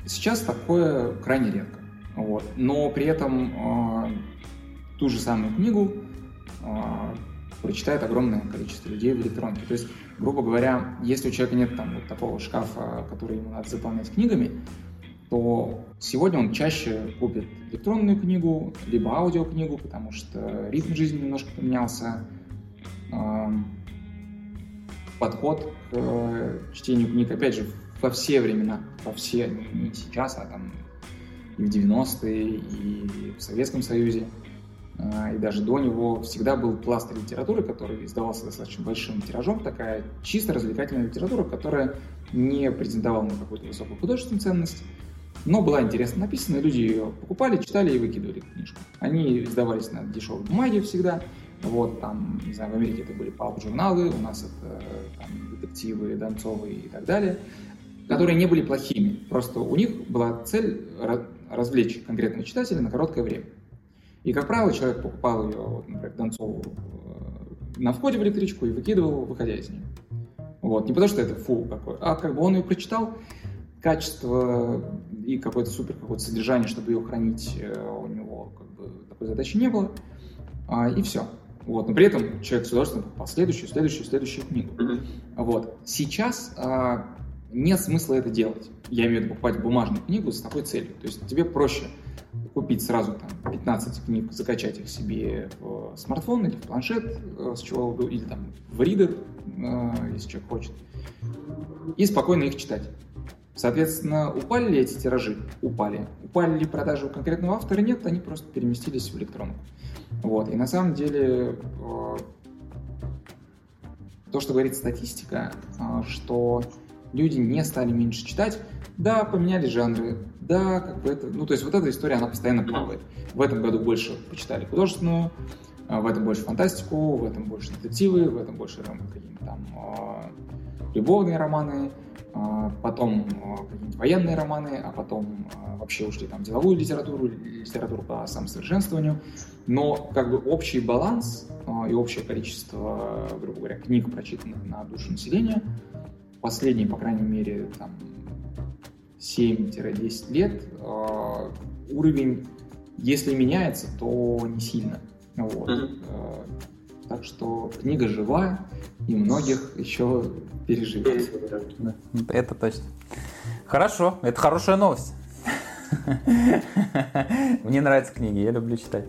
Сейчас такое крайне редко. Вот. Но при этом э, ту же самую книгу э, прочитает огромное количество людей в электронке. То есть, грубо говоря, если у человека нет там вот такого шкафа, который ему надо заполнять книгами, то сегодня он чаще купит электронную книгу, либо аудиокнигу, потому что ритм жизни немножко поменялся, подход к э, чтению книг, опять же, во все времена, во все, не сейчас, а там и в 90-е, и в Советском Союзе, а, и даже до него всегда был пласт литературы, который издавался достаточно большим тиражом, такая чисто развлекательная литература, которая не претендовала на какую-то высокую художественную ценность, но была интересно написана, люди ее покупали, читали и выкидывали книжку. Они издавались на дешевой бумаге всегда. Вот, там, не знаю, в Америке это были палп-журналы, у нас это там, детективы, Донцовые и так далее, которые не были плохими. Просто у них была цель развлечь конкретного читателя на короткое время. И, как правило, человек покупал ее, вот, например, Донцову э, на входе в электричку и выкидывал, выходя из нее. Вот. Не потому что это фу какой, а как бы он ее прочитал, качество и какое-то супер какое-то содержание, чтобы ее хранить, э, у него как бы такой задачи не было. А, и все. Вот. Но при этом человек удовольствием покупал следующую, следующую, следующую книгу. Mm-hmm. Вот. Сейчас а, нет смысла это делать. Я имею в виду покупать бумажную книгу с такой целью. То есть тебе проще купить сразу там 15 книг, закачать их себе в смартфон или в планшет, э, с чего или там в ридер, э, если человек хочет, и спокойно их читать. Соответственно, упали ли эти тиражи? Упали. Упали ли продажи у конкретного автора? Нет, они просто переместились в электронку. Вот. И на самом деле э, то, что говорит статистика, э, что люди не стали меньше читать, да, поменяли жанры, да, как бы это, ну, то есть вот эта история, она постоянно плавает. В этом году больше почитали художественную, э, в этом больше фантастику, в этом больше детективы, в этом больше какие-то там любовные романы, потом а, какие-нибудь военные романы, а потом а, вообще ушли там деловую литературу, литературу по самосовершенствованию. Но как бы общий баланс и общее количество, грубо говоря, книг, прочитанных на душу населения, последние, по крайней мере, там, 7-10 лет уровень, если меняется, то не сильно. Вот. Mm-hmm. Так что книга жива и многих еще переживет. Это точно. Хорошо, это хорошая новость. Мне нравятся книги, я люблю читать.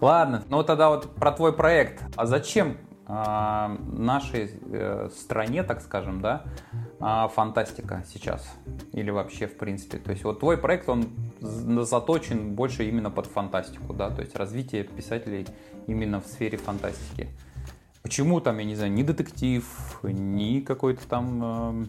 Ладно, ну тогда вот про твой проект. А зачем э, нашей э, стране, так скажем, да, э, фантастика сейчас? Или вообще, в принципе? То есть вот твой проект, он заточен больше именно под фантастику, да, то есть развитие писателей именно в сфере фантастики. Почему там, я не знаю, ни детектив, ни какой-то там э,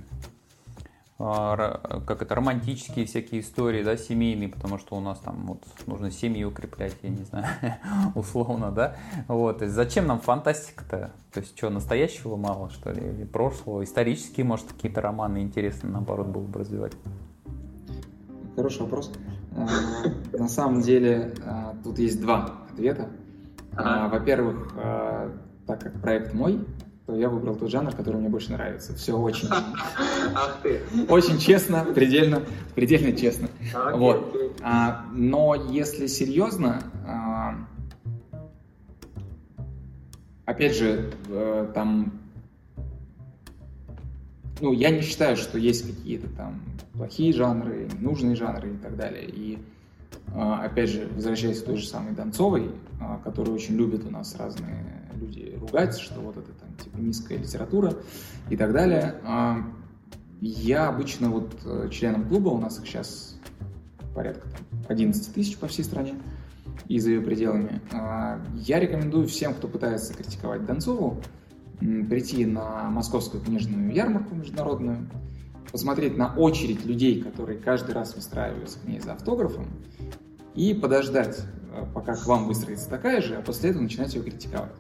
как это, романтические всякие истории, да, семейные, потому что у нас там вот нужно семьи укреплять, я не знаю, [LAUGHS] условно, да, вот, и зачем нам фантастика-то, то есть что, настоящего мало, что ли, или прошлого, исторические, может, какие-то романы интересные, наоборот, было бы развивать? Хороший вопрос. Э, на самом деле, э, тут есть два ответа. Во-первых, так как проект мой, то я выбрал тот жанр, который мне больше нравится. Все очень, [LAUGHS] Ах ты. очень честно, предельно, предельно честно. Окей, вот. Окей. А, но если серьезно, а, опять же, а, там, ну, я не считаю, что есть какие-то там плохие жанры, ненужные жанры и так далее. И опять же, возвращаясь к той же самой Донцовой, а, которую очень любят у нас разные люди ругать, что вот это там типа низкая литература и так далее. А, я обычно вот э, членом клуба, у нас их сейчас порядка там, 11 тысяч по всей стране и за ее пределами, я рекомендую всем, кто пытается критиковать Донцову, прийти на московскую книжную ярмарку международную, посмотреть на очередь людей, которые каждый раз выстраиваются к ней за автографом, и подождать, э, пока к вам выстроится такая же, а после этого начинать ее критиковать.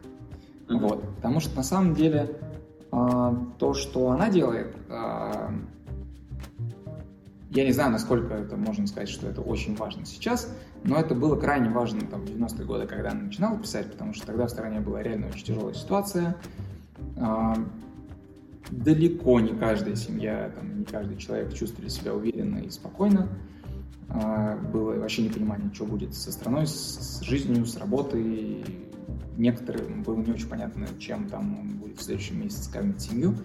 Mm-hmm. Вот. Потому что на самом деле э, то, что она делает, э, я не знаю, насколько это можно сказать, что это очень важно сейчас, но это было крайне важно там, в 90-е годы, когда она начинала писать, потому что тогда в стране была реально очень тяжелая ситуация далеко не каждая семья, там, не каждый человек чувствовали себя уверенно и спокойно. А, было вообще непонимание, что будет со страной, с жизнью, с работой. Некоторым было не очень понятно, чем там будет в следующем месяце кормить семью.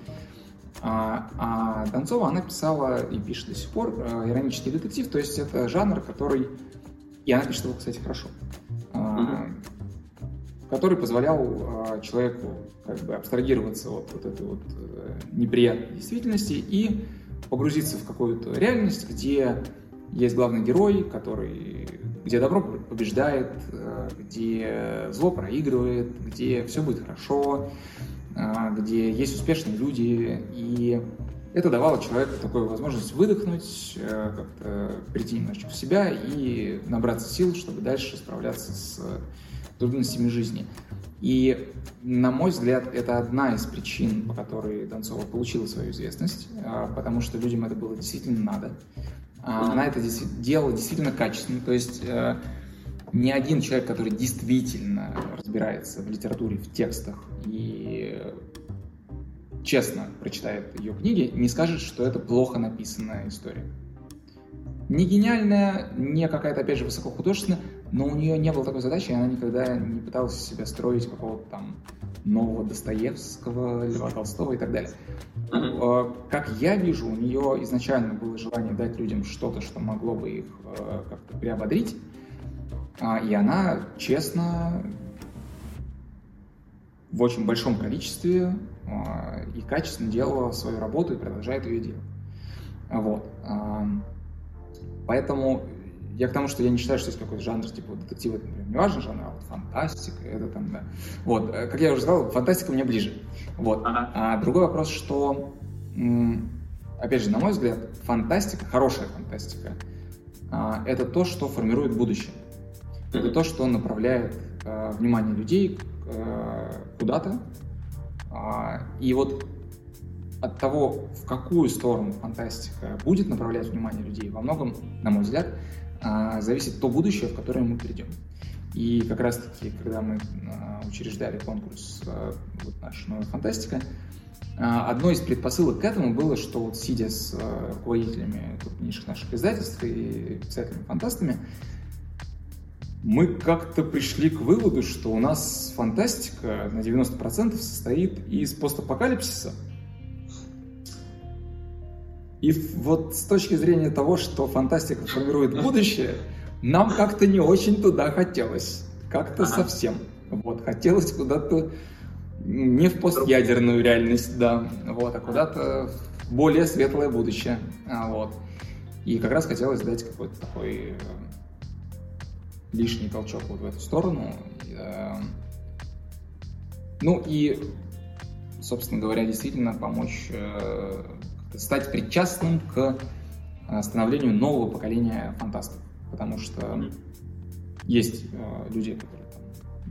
А, а Донцова, она писала и пишет до сих пор а, иронический детектив, то есть это жанр, который... И она пишет его, кстати, хорошо. Mm-hmm который позволял э, человеку как бы абстрагироваться от вот этой вот э, неприятной действительности и погрузиться в какую-то реальность, где есть главный герой, который, где добро побеждает, э, где зло проигрывает, где все будет хорошо, э, где есть успешные люди, и это давало человеку такую возможность выдохнуть, как-то прийти немножечко в себя и набраться сил, чтобы дальше справляться с трудностями жизни. И, на мой взгляд, это одна из причин, по которой Донцова получила свою известность, а, потому что людям это было действительно надо. А, она это делала действительно качественно, то есть э, ни один человек, который действительно разбирается в литературе, в текстах и честно прочитает ее книги, не скажет, что это плохо написанная история. Не гениальная, не какая-то, опять же, высокохудожественная, но у нее не было такой задачи, и она никогда не пыталась себя строить какого-то там нового Достоевского, Льва Толстого и так далее. Uh-huh. Как я вижу, у нее изначально было желание дать людям что-то, что могло бы их э, как-то приободрить, а, и она честно в очень большом количестве а, и качественно делала свою работу и продолжает ее делать. Вот. Поэтому я к тому, что я не считаю, что есть какой-то жанр, типа детектив, это, например, не важно жанр, а вот фантастика, это там, да. Вот, э, как я уже сказал, фантастика мне ближе. Вот. Ага. А другой вопрос, что, опять же, на мой взгляд, фантастика, хорошая фантастика, а, это то, что формирует будущее. Это то, что направляет э, внимание людей э, куда-то. А, и вот от того, в какую сторону фантастика будет направлять внимание людей, во многом, на мой взгляд, зависит то будущее, в которое мы придем. И как раз-таки, когда мы а, учреждали конкурс а, вот наша новая фантастика, А, одной из предпосылок к этому было, что вот сидя с руководителями крупнейших наших издательств и писателями-фантастами, мы как-то пришли к выводу, что у нас фантастика на 90% состоит из постапокалипсиса. И вот с точки зрения того, что фантастика формирует будущее, нам как-то не очень туда хотелось. Как-то совсем. Вот, хотелось куда-то не в постядерную реальность, да, вот, а куда-то в более светлое будущее, а, вот. И как раз хотелось дать какой-то такой э, лишний толчок вот в эту сторону. Э, ну и, собственно говоря, действительно помочь э, стать причастным к становлению нового поколения фантастов. Потому что есть люди, которые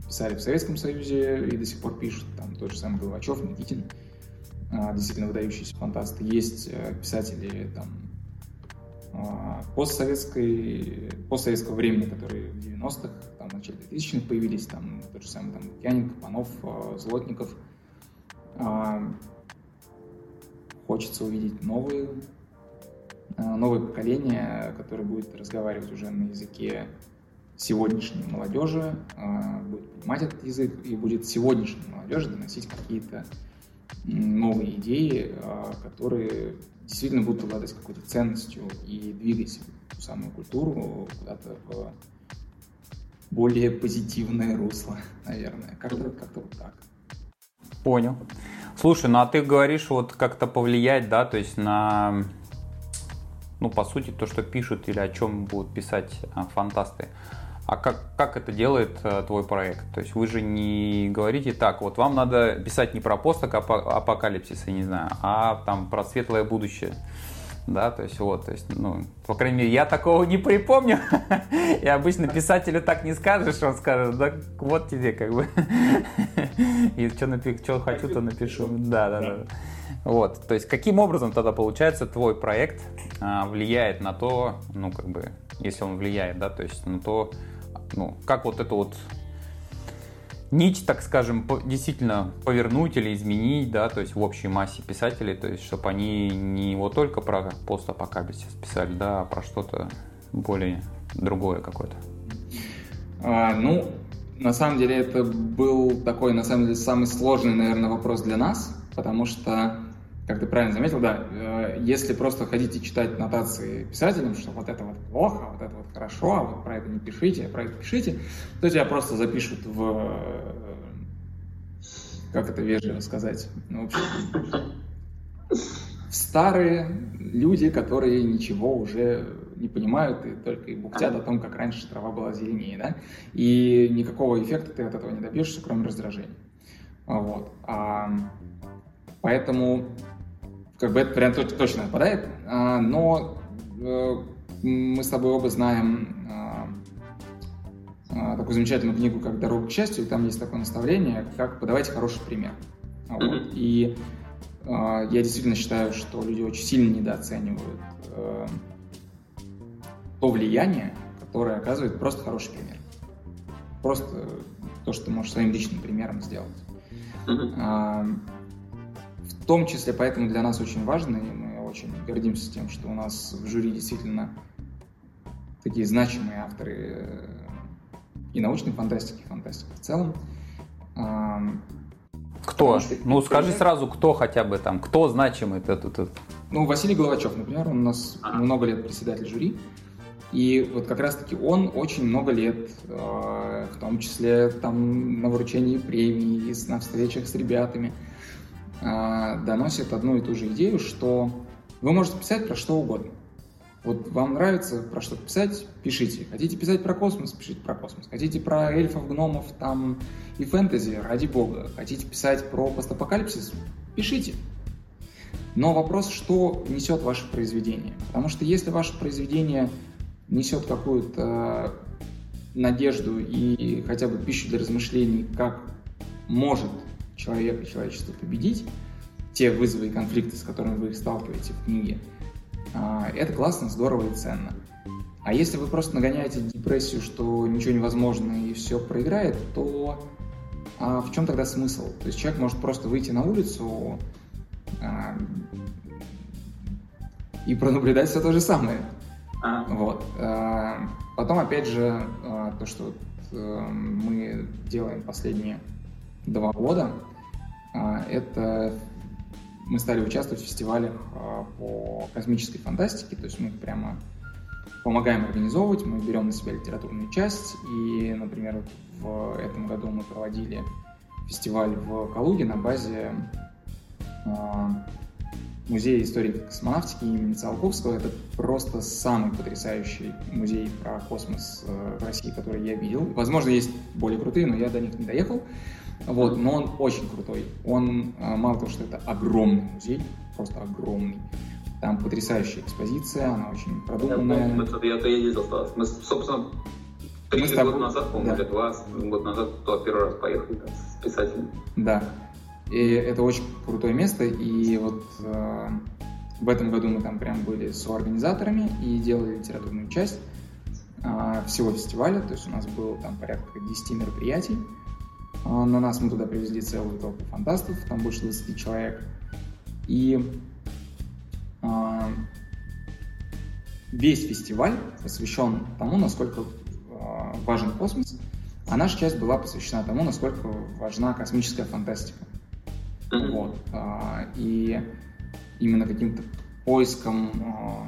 писали в Советском Союзе и до сих пор пишут, там тот же самый Головачев, Никитин, а, действительно выдающиеся фантасты. Есть э, писатели там постсоветской, постсоветского времени, которые в 90-х, там, в начале 2000-х появились, там, тот же самый там, Лукьяненко, Панов, э, Злотников. Хочется увидеть новые, новое поколение, которое будет разговаривать уже на языке сегодняшней молодежи, а, будет понимать этот язык и будет сегодняшней молодежи доносить какие-то новые идеи, а, которые действительно будут обладать какой-то ценностью и двигать ту самую культуру куда-то в более позитивное русло, [LAUGHS] наверное. Как-то как вот так. Понял. Слушай, ну а ты говоришь вот как-то повлиять, да, то есть на, ну, по сути, то, что пишут или о чем будут писать а, фантасты. А как, как это делает э, твой проект? То есть вы же не говорите так, вот вам надо писать не про постапокалипсис, я не знаю, а там про светлое будущее. Да, то есть вот, то есть, ну, по крайней мере, я такого не припомню. [LAUGHS] И обычно писателю так не скажешь, он скажет, да вот тебе как бы. [LAUGHS] И что, напи- что хочу, то напишу. Да, да, да. Вот, то есть каким образом тогда получается твой проект а, влияет на то, ну как бы, если он влияет, да, то есть на то, ну, как вот эту вот нить, так скажем, действительно повернуть или изменить, да, то есть в общей массе писателей, то есть чтобы они не вот только про постапокалипсис писали, да, а про что-то более другое какое-то. А, ну, на самом деле это был такой, на самом деле, самый сложный, наверное, вопрос для нас, потому что как ты правильно заметил, да, э, если просто ходите читать нотации писателям, что вот это вот плохо, вот это вот хорошо, а вот про это не пишите, а про это пишите, то тебя просто запишут в, э, как это вежливо сказать, ну, в общем, в старые люди, которые ничего уже не понимают и только и бухтят о том, как раньше трава была зеленее, да, и никакого эффекта ты от этого не добьешься, кроме раздражения. Вот. А, поэтому как бы этот вариант точно отпадает, а, но э, мы с тобой оба знаем а, а, такую замечательную книгу, как «Дорога к счастью», там есть такое наставление, как подавайте хороший пример. Вот. И я действительно считаю, что люди очень сильно недооценивают э, то влияние, которое оказывает просто хороший пример. Просто то, что ты можешь своим личным примером сделать. В том числе поэтому для нас очень важно, и мы очень гордимся тем, что у нас в жюри действительно такие значимые авторы э, и научной фантастики, и фантастики в целом. Кто? Что, ну, скажи пример... сразу, кто хотя бы там, кто значимый этот, этот. Ну, Василий Головачев, например, он у нас а. много лет председатель жюри. И вот как раз-таки он очень много лет, э, в том числе там на вручении премий, на встречах с ребятами, а, доносит одну и ту же идею, что вы можете писать про что угодно. Вот вам нравится про что писать, пишите. Хотите писать про космос, пишите про космос. Хотите про эльфов, гномов там и фэнтези, ради бога. Хотите писать про постапокалипсис, пишите. Но вопрос, что несет ваше произведение. Потому что если ваше произведение несет какую-то надежду и хотя бы пищу для размышлений, как может человека и человечество победить, те вызовы и конфликты, с которыми вы их сталкиваете в книге, а, это классно, здорово и ценно. А если вы просто нагоняете депрессию, что ничего невозможно и все проиграет, то а в чем тогда смысл? То есть человек может просто выйти на улицу, А, и пронаблюдать все то же самое. А. Вот. А, потом, опять же, а, то, что э, мы делаем последние два года, это мы стали участвовать в фестивалях по космической фантастике, то есть мы прямо помогаем организовывать, мы берем на себя литературную часть, и, например, в этом году мы проводили фестиваль в Калуге на базе Музей истории космонавтики имени Циолковского. Это просто самый потрясающий музей про космос э, в России, который я видел. Возможно, есть более крутые, но я до них не доехал. Вот, но он очень крутой. Он, э, мало того, что это огромный музей, просто огромный, там потрясающая экспозиция, она очень продуманная. Я, помню, я, я ездил, мы, собственно, три мы года назад, по-моему, да. или два года назад, то первый раз поехали там, с писателем. Да, и это очень крутое место, и вот э, в этом году мы там прям были с организаторами и делали литературную часть э, всего фестиваля, то есть у нас было там порядка 10 мероприятий. Э, на нас мы туда привезли целую толпу фантастов, там больше 20 человек. И э, весь фестиваль посвящен тому, насколько э, важен космос, а наша часть была посвящена тому, насколько важна космическая фантастика. Mm-hmm. Вот. А, и именно каким-то поиском а,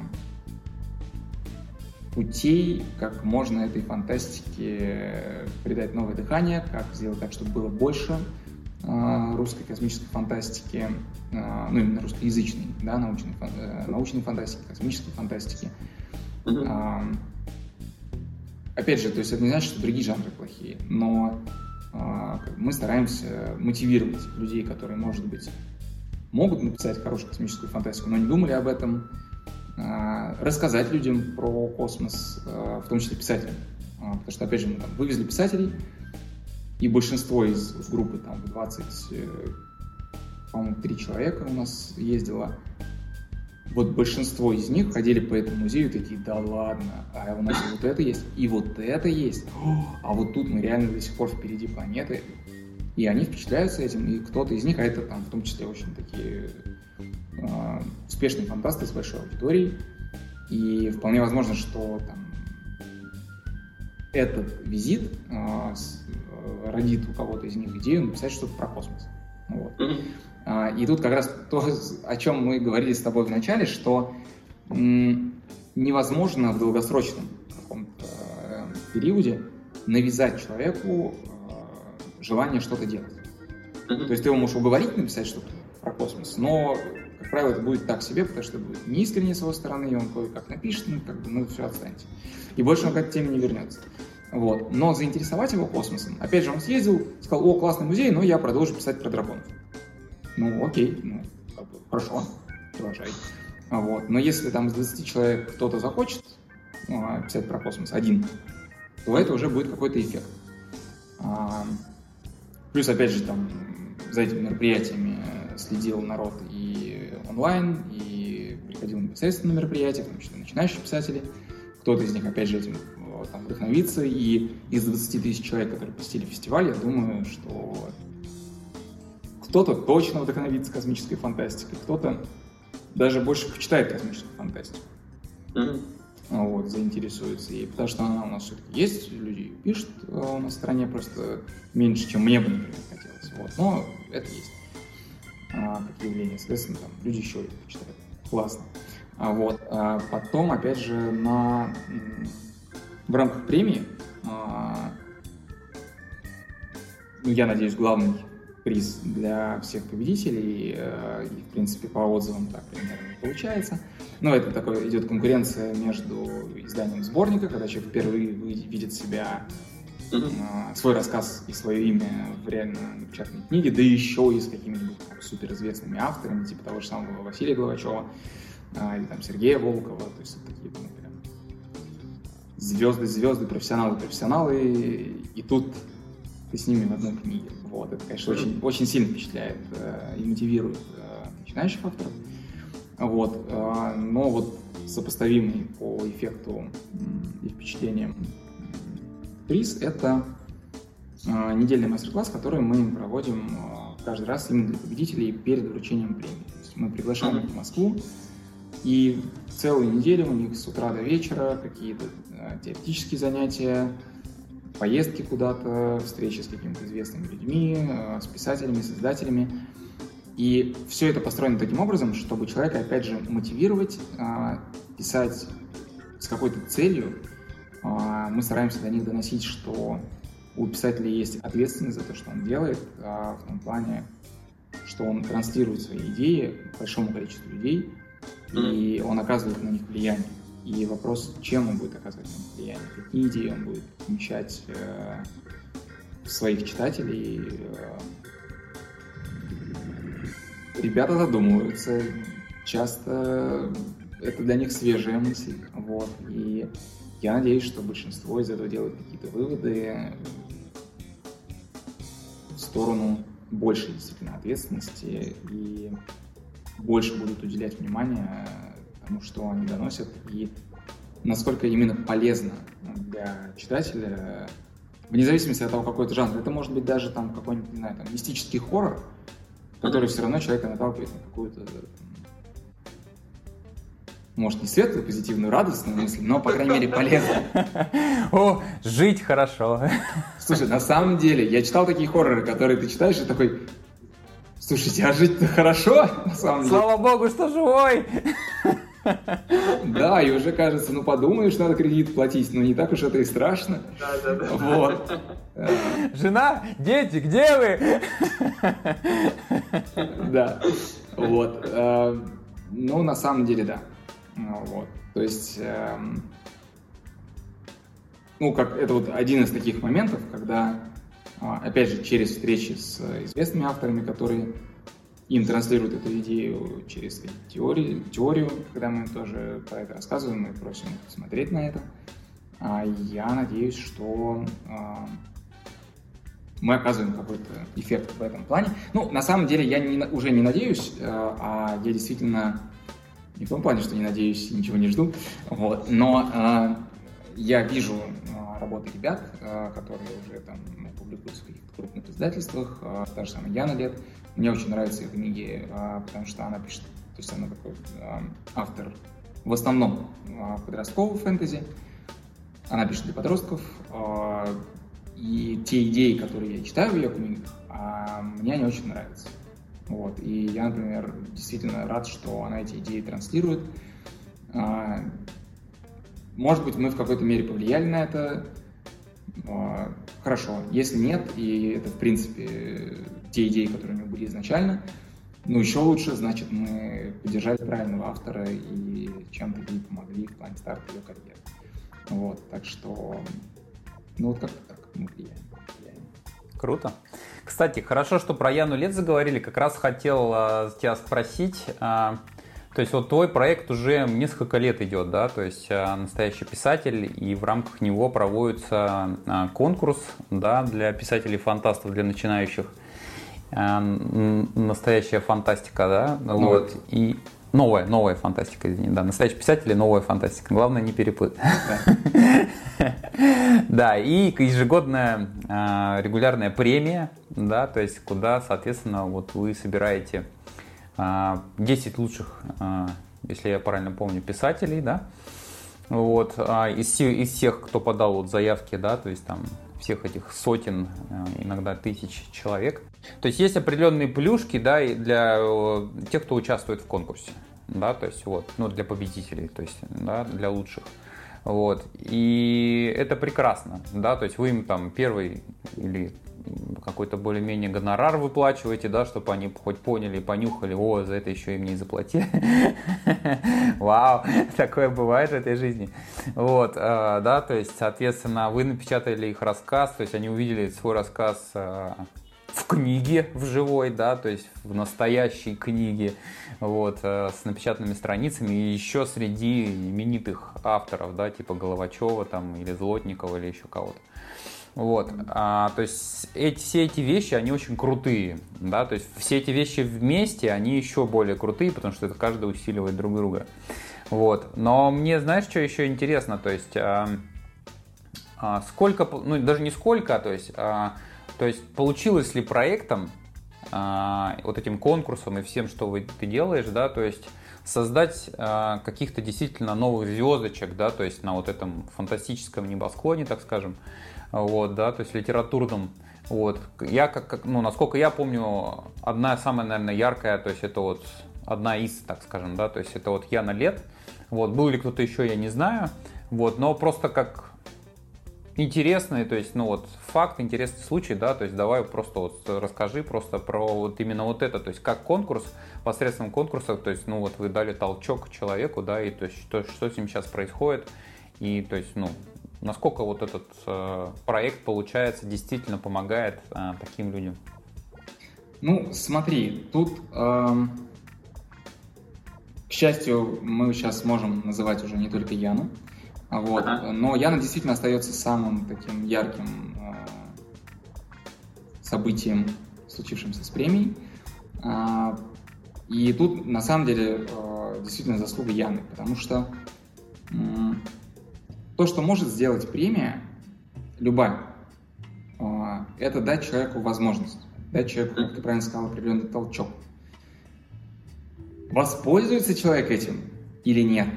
путей, как можно этой фантастике придать новое дыхание, как сделать так, чтобы было больше а, русской космической фантастики, ну именно русскоязычной, да, научной, э, научной фантастики, космической фантастики. Mm-hmm. Опять же, то есть это не значит, что другие жанры плохие, но а, мы стараемся мотивировать людей, которые, может быть, могут написать хорошую космическую фантастику, но не думали об этом, рассказать людям про космос, а, в том числе писателям. Потому что, опять же, мы там вывезли писателей, и большинство из группы, там, 20, э, по-моему, 3 человека у нас ездило, вот большинство из них ходили по этому музею такие, да ладно, а у нас вот это есть, и вот это есть, а вот тут мы реально до сих пор впереди планеты. И они впечатляются этим, и кто-то из них, а это там в том числе очень такие э, успешные фантасты с большой аудиторией, и вполне возможно, что там этот визит э, родит у кого-то из них идею написать что-то про космос. Вот. А, и тут как раз то, о чем мы говорили с тобой в начале, что невозможно в долгосрочном каком-то э, периоде навязать человеку э, желание что-то делать. То есть ты его можешь уговорить написать что-то про космос, но, как правило, это будет так себе, потому что будет неискренне с его стороны, и он кое-как напишет, ну, как бы, ну, все, отстаньте. И больше он к этой теме не вернется. Вот. Но заинтересовать его космосом, опять же, он съездил, сказал, о, классный музей, но я продолжу писать про драконов. Ну, окей, ну, хорошо, продолжай. Вот. Но если там из 20 человек кто-то захочет ну, а, писать про космос один, то это уже будет какой-то эффект. А, плюс, опять же, там за этими мероприятиями следил народ онлайн, и приходил непосредственно на мероприятия, в том числе начинающие писатели. Кто-то из них, опять же, этим там, вдохновится. И из 20 тысяч человек, которые посетили фестиваль, я думаю, что кто-то точно вдохновится космической фантастикой, кто-то даже больше почитает космическую фантастику. Mm-hmm. Вот, заинтересуется ей. Потому что она у нас все-таки есть, люди пишут а у нас в стране просто меньше, чем мне бы, например, хотелось. Вот. Но это есть а, как явление. Соответственно, там люди еще это почитают. Классно. А вот. А потом, опять же, на, в рамках премии, а, ну, я надеюсь, главный приз для всех победителей, э, и, в принципе, по отзывам так примерно получается. Но это такое, идет конкуренция между изданием сборника, когда человек впервые видит себя, mm-hmm. свой рассказ и свое имя в реально напечатанной книге, да еще и с какими-нибудь суперизвестными авторами, типа того же самого Василия Головачева а, или там Сергея Волкова, то есть такие ну, прям звезды-звезды, профессионалы-профессионалы, и тут ты с ними в одной книге. Вот, это, конечно, очень, очень сильно впечатляет э, и мотивирует э, начинающих авторов. Вот, э, но вот сопоставимый по эффекту и впечатлениям приз — это э, недельный мастер-класс, который мы проводим э, каждый раз именно для победителей перед вручением премии. То есть мы приглашаем их в Москву, и целую неделю у них с утра до вечера какие-то э, теоретические занятия, поездки куда-то, встречи с какими-то известными людьми, с писателями, с издателями. И все это построено таким образом, чтобы человека, опять же, мотивировать, писать с какой-то целью. Мы стараемся до них доносить, что у писателя есть ответственность за то, что он делает, в том плане, что он транслирует свои идеи большому количеству людей, и он оказывает на них влияние. И вопрос, чем он будет оказывать на них влияние, какие идеи он будет помещать э, в своих читателей. Э, ребята задумываются, часто это для них свежая мысль. Вот. И я надеюсь, что большинство из этого делают какие-то выводы в сторону большей действительно ответственности и больше будут уделять внимание тому, что они доносят, и насколько именно полезно для читателя, вне зависимости от того, какой это жанр. Это может быть даже там какой-нибудь, не знаю, там, мистический хоррор, который все равно человека наталкивает на какую-то может, не светлую, позитивную, радостную мысль, но, по крайней мере, полезную. [LAUGHS] О, жить хорошо. Слушай, на самом деле, я читал такие хорроры, которые ты читаешь и такой, Слушайте, а жить-то хорошо, на самом деле. Слава богу, что живой! Да, и уже кажется, ну подумаешь, надо кредит платить, но не так уж это и страшно. Да, да, да. Вот. Жена, дети, где вы? Да, вот. Э, ну, на самом деле, да. Вот. То есть, эм, ну, как это вот один из таких моментов, когда а, опять же, через встречи с известными авторами, которые им транслируют эту идею через теорию, теорию, когда мы тоже про это рассказываем, мы просим их смотреть на это. А, я надеюсь, что а, мы оказываем какой-то эффект в этом плане. Ну, на самом деле, я не, уже не надеюсь, а я действительно не в том плане, что не надеюсь ничего не жду, вот, но я вижу работы ребят, которые уже там публикуется в каких-то крупных издательствах. А, та же самая Яна Лет. Мне очень нравятся ее книги, а, потому что она пишет, то есть она такой а, автор в основном подросткового фэнтези. Она пишет для подростков. И те идеи, которые я читаю в ее книгах, мне они очень нравятся. Вот. И я, например, действительно рад, что она эти идеи транслирует. Может быть, мы в какой-то мере повлияли на это. А, хорошо. Если нет, и это, в принципе, те идеи, которые у него были изначально, ну, еще лучше, значит, мы поддержали правильного автора и чем-то ей помогли в плане старта ее карьеры. Вот, так что, ну, вот как-то так мы влияем. Круто. Кстати, хорошо, что про Яну Лет заговорили. Как раз хотел uh, тебя спросить. Uh, то есть вот твой проект уже несколько лет идет, да, то есть а, настоящий писатель, и в рамках него проводится а, конкурс, да, для писателей-фантастов, для начинающих. А, настоящая фантастика, да, ну, вот, и новая, новая фантастика, извини, да, настоящий писатель и новая фантастика, главное не перепутать. Да, и ежегодная регулярная премия, да, то есть куда, соответственно, вот вы собираете 10 а, лучших, а, если я правильно помню, писателей, да, вот, а, из, из всех, кто подал вот заявки, да, то есть там всех этих сотен, иногда тысяч человек. То есть есть определенные плюшки, да, для тех, кто участвует в конкурсе, да, то есть вот, ну, для победителей, то есть, да, для лучших. Вот. И это прекрасно, да, то есть вы им там первый или какой-то более-менее гонорар выплачиваете, да, чтобы они хоть поняли, понюхали, о, за это еще им не заплатили. [LAUGHS] Вау, такое бывает в этой жизни. Вот, э, да, то есть, соответственно, вы напечатали их рассказ, то есть они увидели свой рассказ э, в книге в живой, да, то есть в настоящей книге, вот, э, с напечатанными страницами, и еще среди именитых авторов, да, типа Головачева там, или Злотникова, или еще кого-то. Вот, а, то есть эти, все эти вещи, они очень крутые, да, то есть все эти вещи вместе, они еще более крутые, потому что это каждый усиливает друг друга. Вот, но мне, знаешь, что еще интересно, то есть а, а, сколько, ну даже не сколько, то есть, а, то есть получилось ли проектом а, вот этим конкурсом и всем, что вы, ты делаешь, да, то есть создать а, каких-то действительно новых звездочек, да, то есть на вот этом фантастическом небосклоне, так скажем, вот, да, то есть литературном, вот. Я, как, как, ну, насколько я помню, одна самая, наверное, яркая, то есть это вот одна из, так скажем, да, то есть это вот Яна Лет, вот, был ли кто-то еще, я не знаю, вот, но просто как интересный, то есть, ну вот, факт, интересный случай, да, то есть давай просто вот расскажи просто про вот именно вот это, то есть как конкурс, посредством конкурса, то есть, ну вот вы дали толчок человеку, да, и то есть что, что с ним сейчас происходит, и то есть, ну, насколько вот этот э, проект, получается, действительно помогает э, таким людям? Ну, смотри, тут, э, к счастью, мы сейчас можем называть уже не только Яну, вот, ага. но Яна действительно остается самым таким ярким э, событием, случившимся с премией. Э, и тут, на самом деле, э, действительно заслуга Яны, потому что э, то, что может сделать премия, любая, а, это дать человеку возможность, дать человеку, как ты правильно сказал, определенный толчок. Воспользуется человек этим или нет,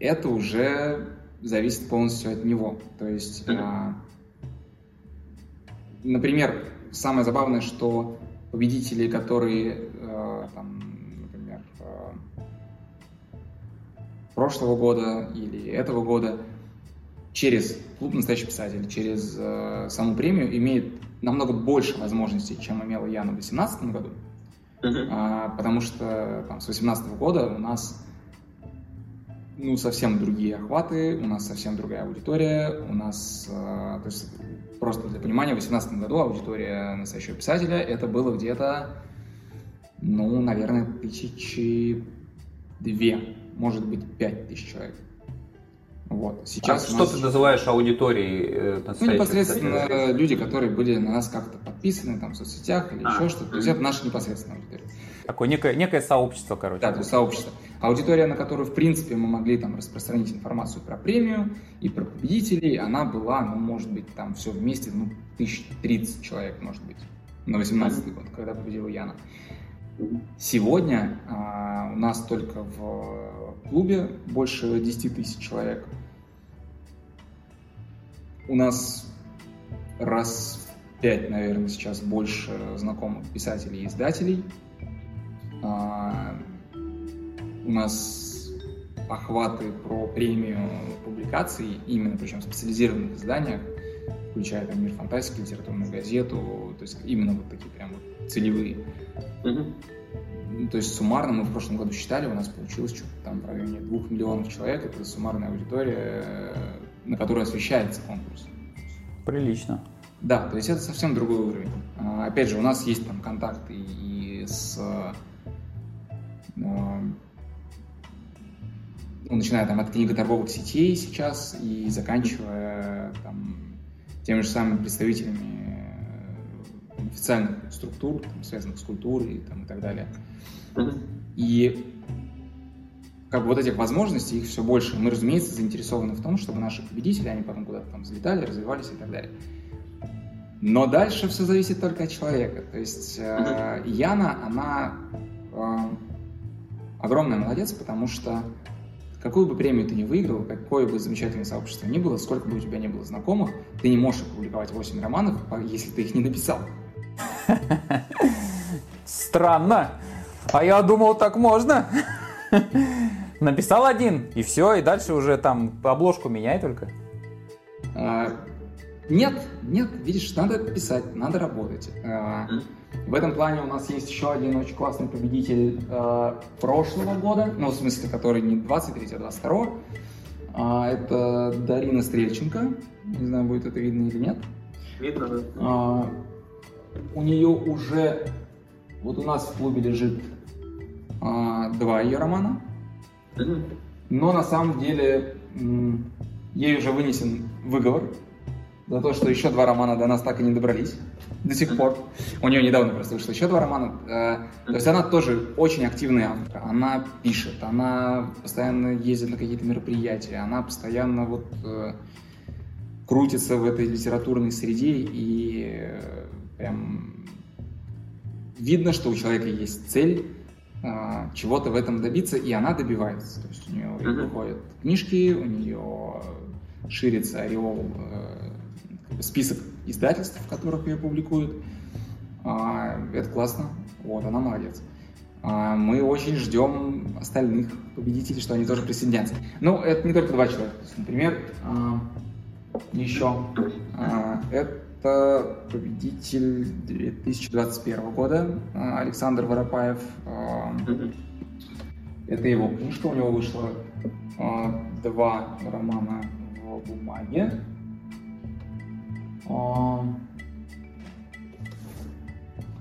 это уже зависит полностью от него. То есть, mm например, самое забавное, что победители, которые, а, там, например, прошлого года или этого года через клуб «Настоящий писатель», через э, саму премию имеет намного больше возможностей, чем имела Яна в 2018 году. Uh-huh. А, потому что там, с 2018 года у нас ну, совсем другие охваты, у нас совсем другая аудитория, у нас, э, то есть, просто для понимания, в 2018 году аудитория настоящего писателя это было где-то, ну, наверное, тысячи две, может быть, пять тысяч человек. Вот. Сейчас а что ты называешь аудиторией э, Ну, непосредственно кстати? люди, которые были на нас как-то подписаны там, в соцсетях или а, еще что-то. То есть это наша непосредственная аудитория. Такое некое, некое сообщество, короче. Да, то есть сообщество. Аудитория, на которую, в принципе, мы могли там распространить информацию про премию и про победителей, она была, ну, может быть, там все вместе, ну, тысяч тридцать человек, может быть, на 18 год, когда победила Яна. Сегодня а, у нас только в клубе больше 10 тысяч человек – у нас раз в пять, наверное, сейчас больше знакомых писателей и издателей. А, у нас охваты про премию публикаций, именно причем в специализированных изданиях, включая там «Мир фантастики», литературную газету, то есть именно вот такие прям вот целевые. Mm-hmm. То есть суммарно мы в прошлом году считали, у нас получилось что-то там в районе двух миллионов человек, это суммарная аудитория на которой освещается конкурс. Прилично. Да, то есть это совсем другой уровень. А, опять же, у нас есть там контакты и с а, ну, начиная там от книготорговых сетей сейчас и заканчивая там, теми же самыми представителями э, официальных структур, там, связанных с культурой там, и так далее. И как бы вот этих возможностей, их все больше. Мы, разумеется, заинтересованы в том, чтобы наши победители, они потом куда-то там взлетали, развивались и так далее. Но дальше все зависит только от человека. То есть э, Яна, она э, огромная молодец, потому что какую бы премию ты ни выиграл, какое бы замечательное сообщество ни было, сколько бы у тебя ни было знакомых, ты не можешь опубликовать 8 романов, если ты их не написал. Странно. А я думал, так можно. Написал один, и все, и дальше уже там обложку меняй только. А, нет, нет, видишь, надо писать, надо работать. А, в этом плане у нас есть еще один очень классный победитель а, прошлого года, ну, в смысле, который не 23, а 22 а, это Дарина Стрельченко. Не знаю, будет это видно или нет. Видно, да. А, у нее уже, вот у нас в клубе лежит а, два ее романа. Но на самом деле ей уже вынесен выговор за то, что еще два романа до нас так и не добрались до сих пор. У нее недавно просто вышло еще два романа. Э, то есть она тоже очень активный автор. Она пишет, она постоянно ездит на какие-то мероприятия, она постоянно вот э, крутится в этой литературной среде и э, прям видно, что у человека есть цель чего-то в этом добиться, и она добивается. То есть у нее uh-huh. выходят книжки, у нее ширится ореол, э, список издательств, в которых ее публикуют. А, это классно. Вот, она молодец. А, мы очень ждем остальных победителей, что они тоже присоединятся. Ну, это не только два человека. Например, а, еще это победитель 2021 года Александр Воропаев. Это его книжка, у него вышло два романа в бумаге.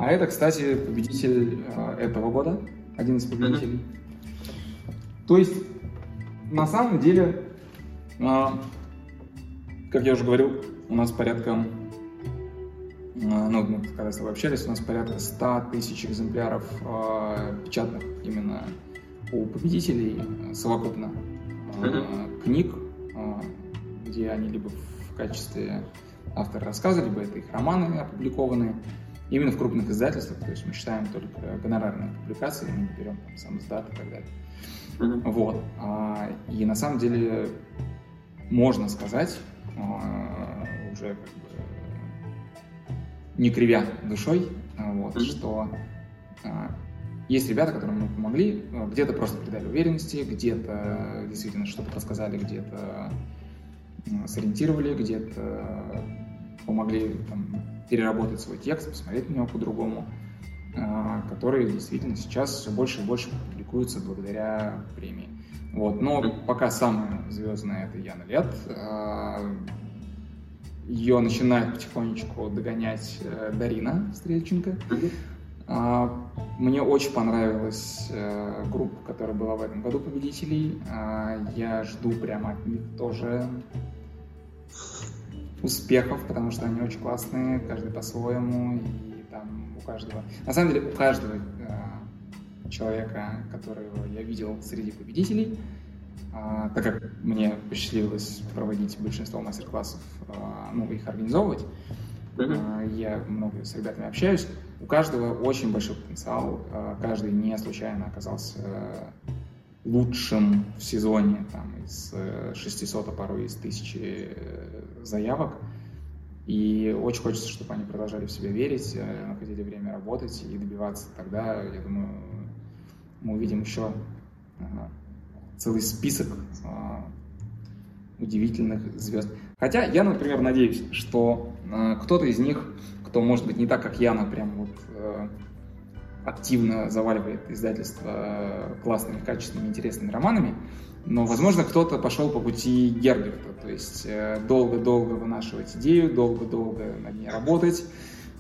А это, кстати, победитель э, этого года, один из победителей. То есть, на самом деле, э, как я уже говорил, у нас порядка, э, ну, мы когда с тобой общались, у нас порядка 100 тысяч экземпляров печатных именно у победителей совокупно mm-hmm. книг, где они либо в качестве автора рассказа, либо это их романы опубликованные именно в крупных издательствах, то есть мы считаем только гонорарные публикации, мы не берем там сам издат и так далее. Mm-hmm. Вот. А, и на самом деле можно сказать, уже не кривя душой, а, вот, mm-hmm. что есть ребята, которым мы помогли, где-то просто придали уверенности, где-то действительно что-то подсказали, где-то сориентировали, где-то помогли там, переработать свой текст, посмотреть на него по-другому, а, которые действительно сейчас все больше и больше публикуются благодаря премии. Вот. Но пока самая звездная это Яна Лет. А, Ее начинает потихонечку догонять э, Дарина Стрельченко. А, мне очень понравилась э, группа, которая была в этом году победителей. Я жду прямо от них тоже успехов, потому что они очень классные, каждый по-своему, и там у каждого... На самом деле, у каждого э, человека, которого я видел среди победителей, э, так как мне посчастливилось проводить большинство мастер-классов, э, ну, их организовывать, э, я много с ребятами общаюсь, у каждого очень большой потенциал, э, каждый не случайно оказался лучшим в сезоне там, из 600, а порой из 1000 э, заявок. И очень хочется, чтобы они продолжали в себя верить, э, находили время работать и добиваться. Тогда, я думаю, мы увидим еще целый список удивительных звезд. Хотя я, например, надеюсь, что кто-то из них, кто, может быть, не так, как Яна, прям вот активно заваливает издательство классными, качественными, интересными романами, но, возможно, кто-то пошел по пути Герберта, то есть э, долго-долго вынашивать идею, долго-долго над ней работать,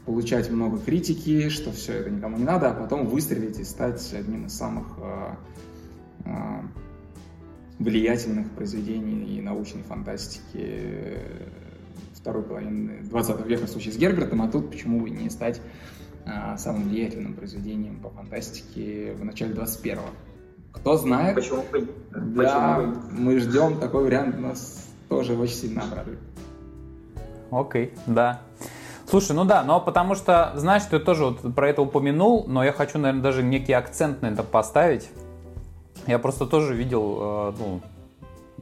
получать много критики, что все это никому не надо, а потом выстрелить и стать одним из самых э, э, влиятельных произведений и научной фантастики второй половины 20 века в случае с Гербертом, а тут почему бы не стать а, самым влиятельным произведением по фантастике в начале 21-го. Кто знает, Почему Да, Почему мы ждем такой вариант, нас тоже очень сильно обрадует. Окей, да. Слушай, ну да, но потому что, знаешь, ты тоже вот про это упомянул, но я хочу, наверное, даже некий акцент на это поставить. Я просто тоже видел, э, ну,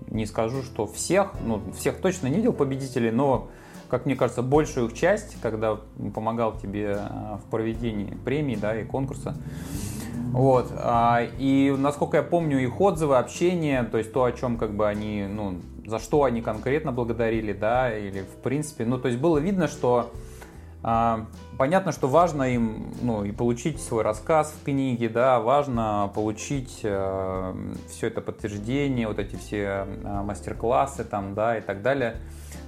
не скажу, что всех, ну, всех точно не видел победителей, но как мне кажется, большую их часть, когда помогал тебе э, в проведении премии, да, и конкурса. Вот. А, и насколько я помню их отзывы, общение, то есть то, о чем как бы они, ну, за что они конкретно благодарили, да, или в принципе, ну, то есть было видно, что понятно, что важно им, ну, и получить свой рассказ в книге, да, важно получить э, все это подтверждение, вот эти все э, мастер-классы там, да, и так далее.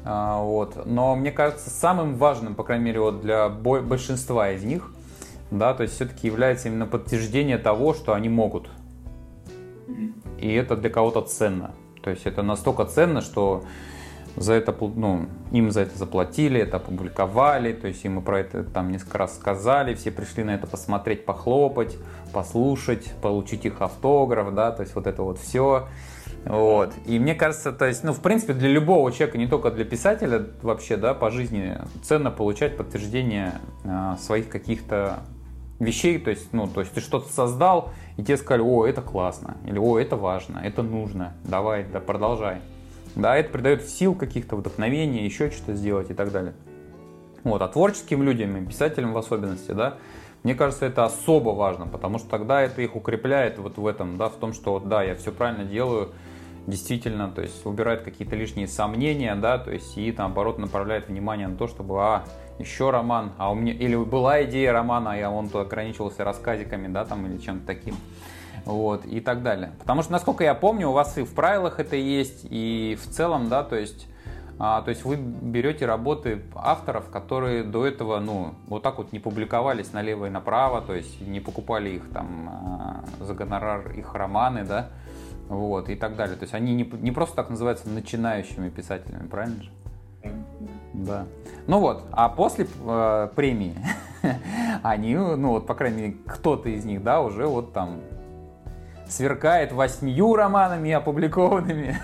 А, вот. Но мне кажется, самым важным, по крайней мере, вот для большинства из них, да, то есть все-таки является именно подтверждение того, что они могут. И это для кого-то ценно. То есть это настолько ценно, что за это, ну, им за это заплатили, это опубликовали, то есть им мы про это там несколько раз сказали, все пришли на это посмотреть, похлопать, послушать, получить их автограф, да, то есть вот это вот все. Вот. И мне кажется, то есть, ну, в принципе, для любого человека, не только для писателя, вообще, да, по жизни ценно получать подтверждение э, своих каких-то вещей, то есть, ну, то есть ты что-то создал, и тебе сказали, о, это классно, или о, это важно, это нужно, давай, да, продолжай. Да, это придает сил каких-то, вдохновения, еще что-то сделать и так далее. Вот, а творческим людям, писателям в особенности, да, мне кажется, это особо важно, потому что тогда это их укрепляет вот в этом, да, в том, что да, я все правильно делаю, действительно, то есть убирает какие-то лишние сомнения, да, то есть и наоборот направляет внимание на то, чтобы, а, еще роман, а у меня, или была идея романа, а он то ограничивался рассказиками, да, там, или чем-то таким, вот, и так далее. Потому что, насколько я помню, у вас и в правилах это есть, и в целом, да, то есть а, то есть вы берете работы авторов, которые до этого, ну, вот так вот не публиковались налево и направо, то есть не покупали их там а, за гонорар, их романы, да, вот, и так далее. То есть они не, не просто так называются начинающими писателями, правильно же? Да. Ну вот, а после э, премии [LAUGHS] они, ну вот, по крайней мере, кто-то из них, да, уже вот там сверкает восьмью романами опубликованными,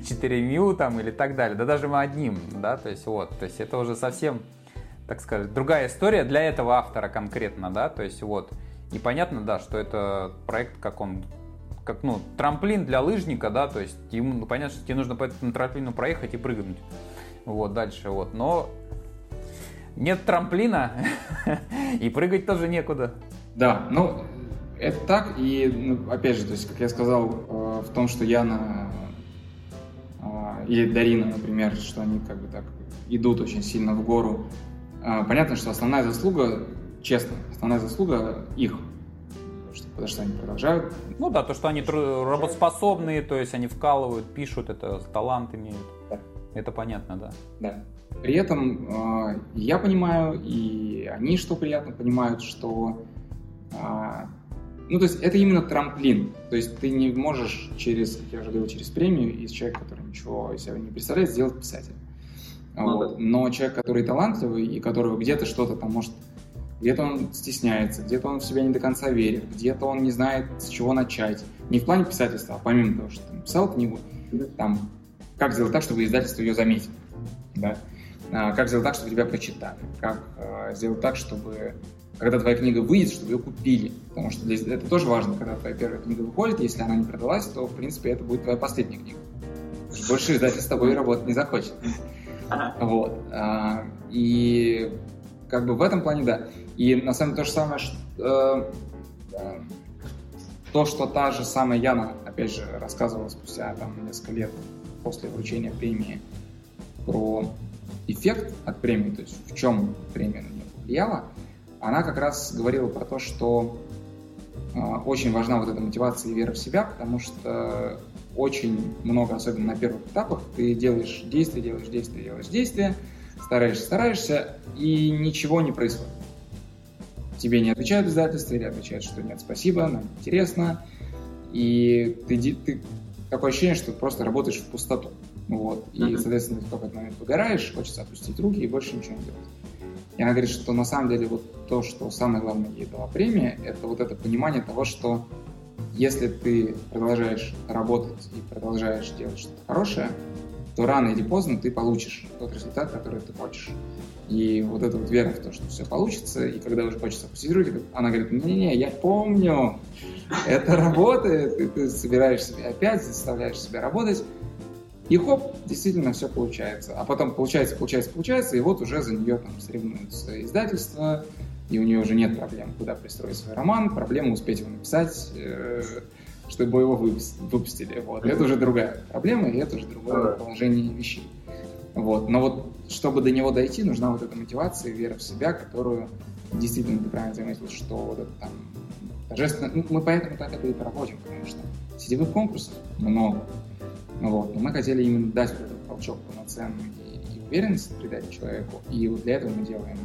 [LAUGHS] четырьмю там или так далее, да даже мы одним, да, то есть вот, то есть это уже совсем, так сказать, другая история для этого автора конкретно, да, то есть вот, и понятно, да, что это проект, как он, как, ну, трамплин для лыжника, да, то есть ему, ну, понятно, что тебе нужно по этому трамплину проехать и прыгнуть, вот, дальше, вот, но нет трамплина, [LAUGHS] и прыгать тоже некуда. Да, ну, это так, и ну, опять же, то есть, как я сказал, э, в том, что Яна э, или Дарина, например, что они как бы так идут очень сильно в гору. Э, понятно, что основная заслуга, честно, основная заслуга их, потому что они продолжают. Ну да, то, что они работоспособные, то есть они вкалывают, пишут, это талант имеют. Да. Это понятно, да. Да. При этом э, я понимаю, и они, что приятно, понимают, что э, ну, то есть это именно трамплин. То есть ты не можешь через, как я уже говорил, через премию из человека, который ничего из себя не представляет, сделать писателя. Ну, вот. Но человек, который талантливый и которого где-то что-то там может... Где-то он стесняется, где-то он в себя не до конца верит, где-то он не знает, с чего начать. Не в плане писательства, а помимо того, что ты написал книгу, там, как сделать так, чтобы издательство ее заметило. Да? А, как сделать так, чтобы тебя прочитали, как а, сделать так, чтобы когда твоя книга выйдет, чтобы ее купили. Потому что для, это тоже важно, когда твоя первая книга выходит, если она не продалась, то, в принципе, это будет твоя последняя книга. Больше издатель с тобой работать не захочет. Вот. А, и как бы в этом плане, да. И на самом деле то же самое, что, э, то, что та же самая Яна, опять же, рассказывала спустя там несколько лет после вручения премии про эффект от премии, то есть в чем премия на нее повлияла, она как раз говорила про то, что э, очень важна вот эта мотивация и вера в себя, потому что очень много, особенно на первых этапах, ты делаешь действия, делаешь действия, делаешь действия, стараешься, стараешься, и ничего не происходит. Тебе не отвечают издательства или отвечают, что нет, спасибо, нам интересно, и ты, ты такое ощущение, что ты просто работаешь в пустоту. Вот. И, соответственно, ты в какой-то момент выгораешь, хочется опустить руки и больше ничего не делать. И она говорит, что на самом деле вот то, что самое главное ей дала премия, это вот это понимание того, что если ты продолжаешь работать и продолжаешь делать что-то хорошее, то рано или поздно ты получишь тот результат, который ты хочешь. И вот эта вот вера в то, что все получится, и когда уже хочется опустить руки, она говорит, не-не, я помню, это работает, и ты собираешь себя опять, заставляешь себя работать, и хоп, действительно все получается. А потом получается, получается, получается, и вот уже за нее там соревнуются издательства, и у нее уже нет проблем, куда пристроить свой роман, проблема успеть его написать, э, чтобы его выпустили. Вот. Это уже другая проблема, и это уже другое положение вещей. Вот. Но вот чтобы до него дойти, нужна вот эта мотивация, вера в себя, которую действительно ты правильно заметил, что вот это там торжественно... Ну, мы поэтому так это и проводим, потому что сетевых конкурсов много. Вот. Но мы хотели именно дать вот этот толчок полноценный и, уверенность придать человеку. И вот для этого мы делаем,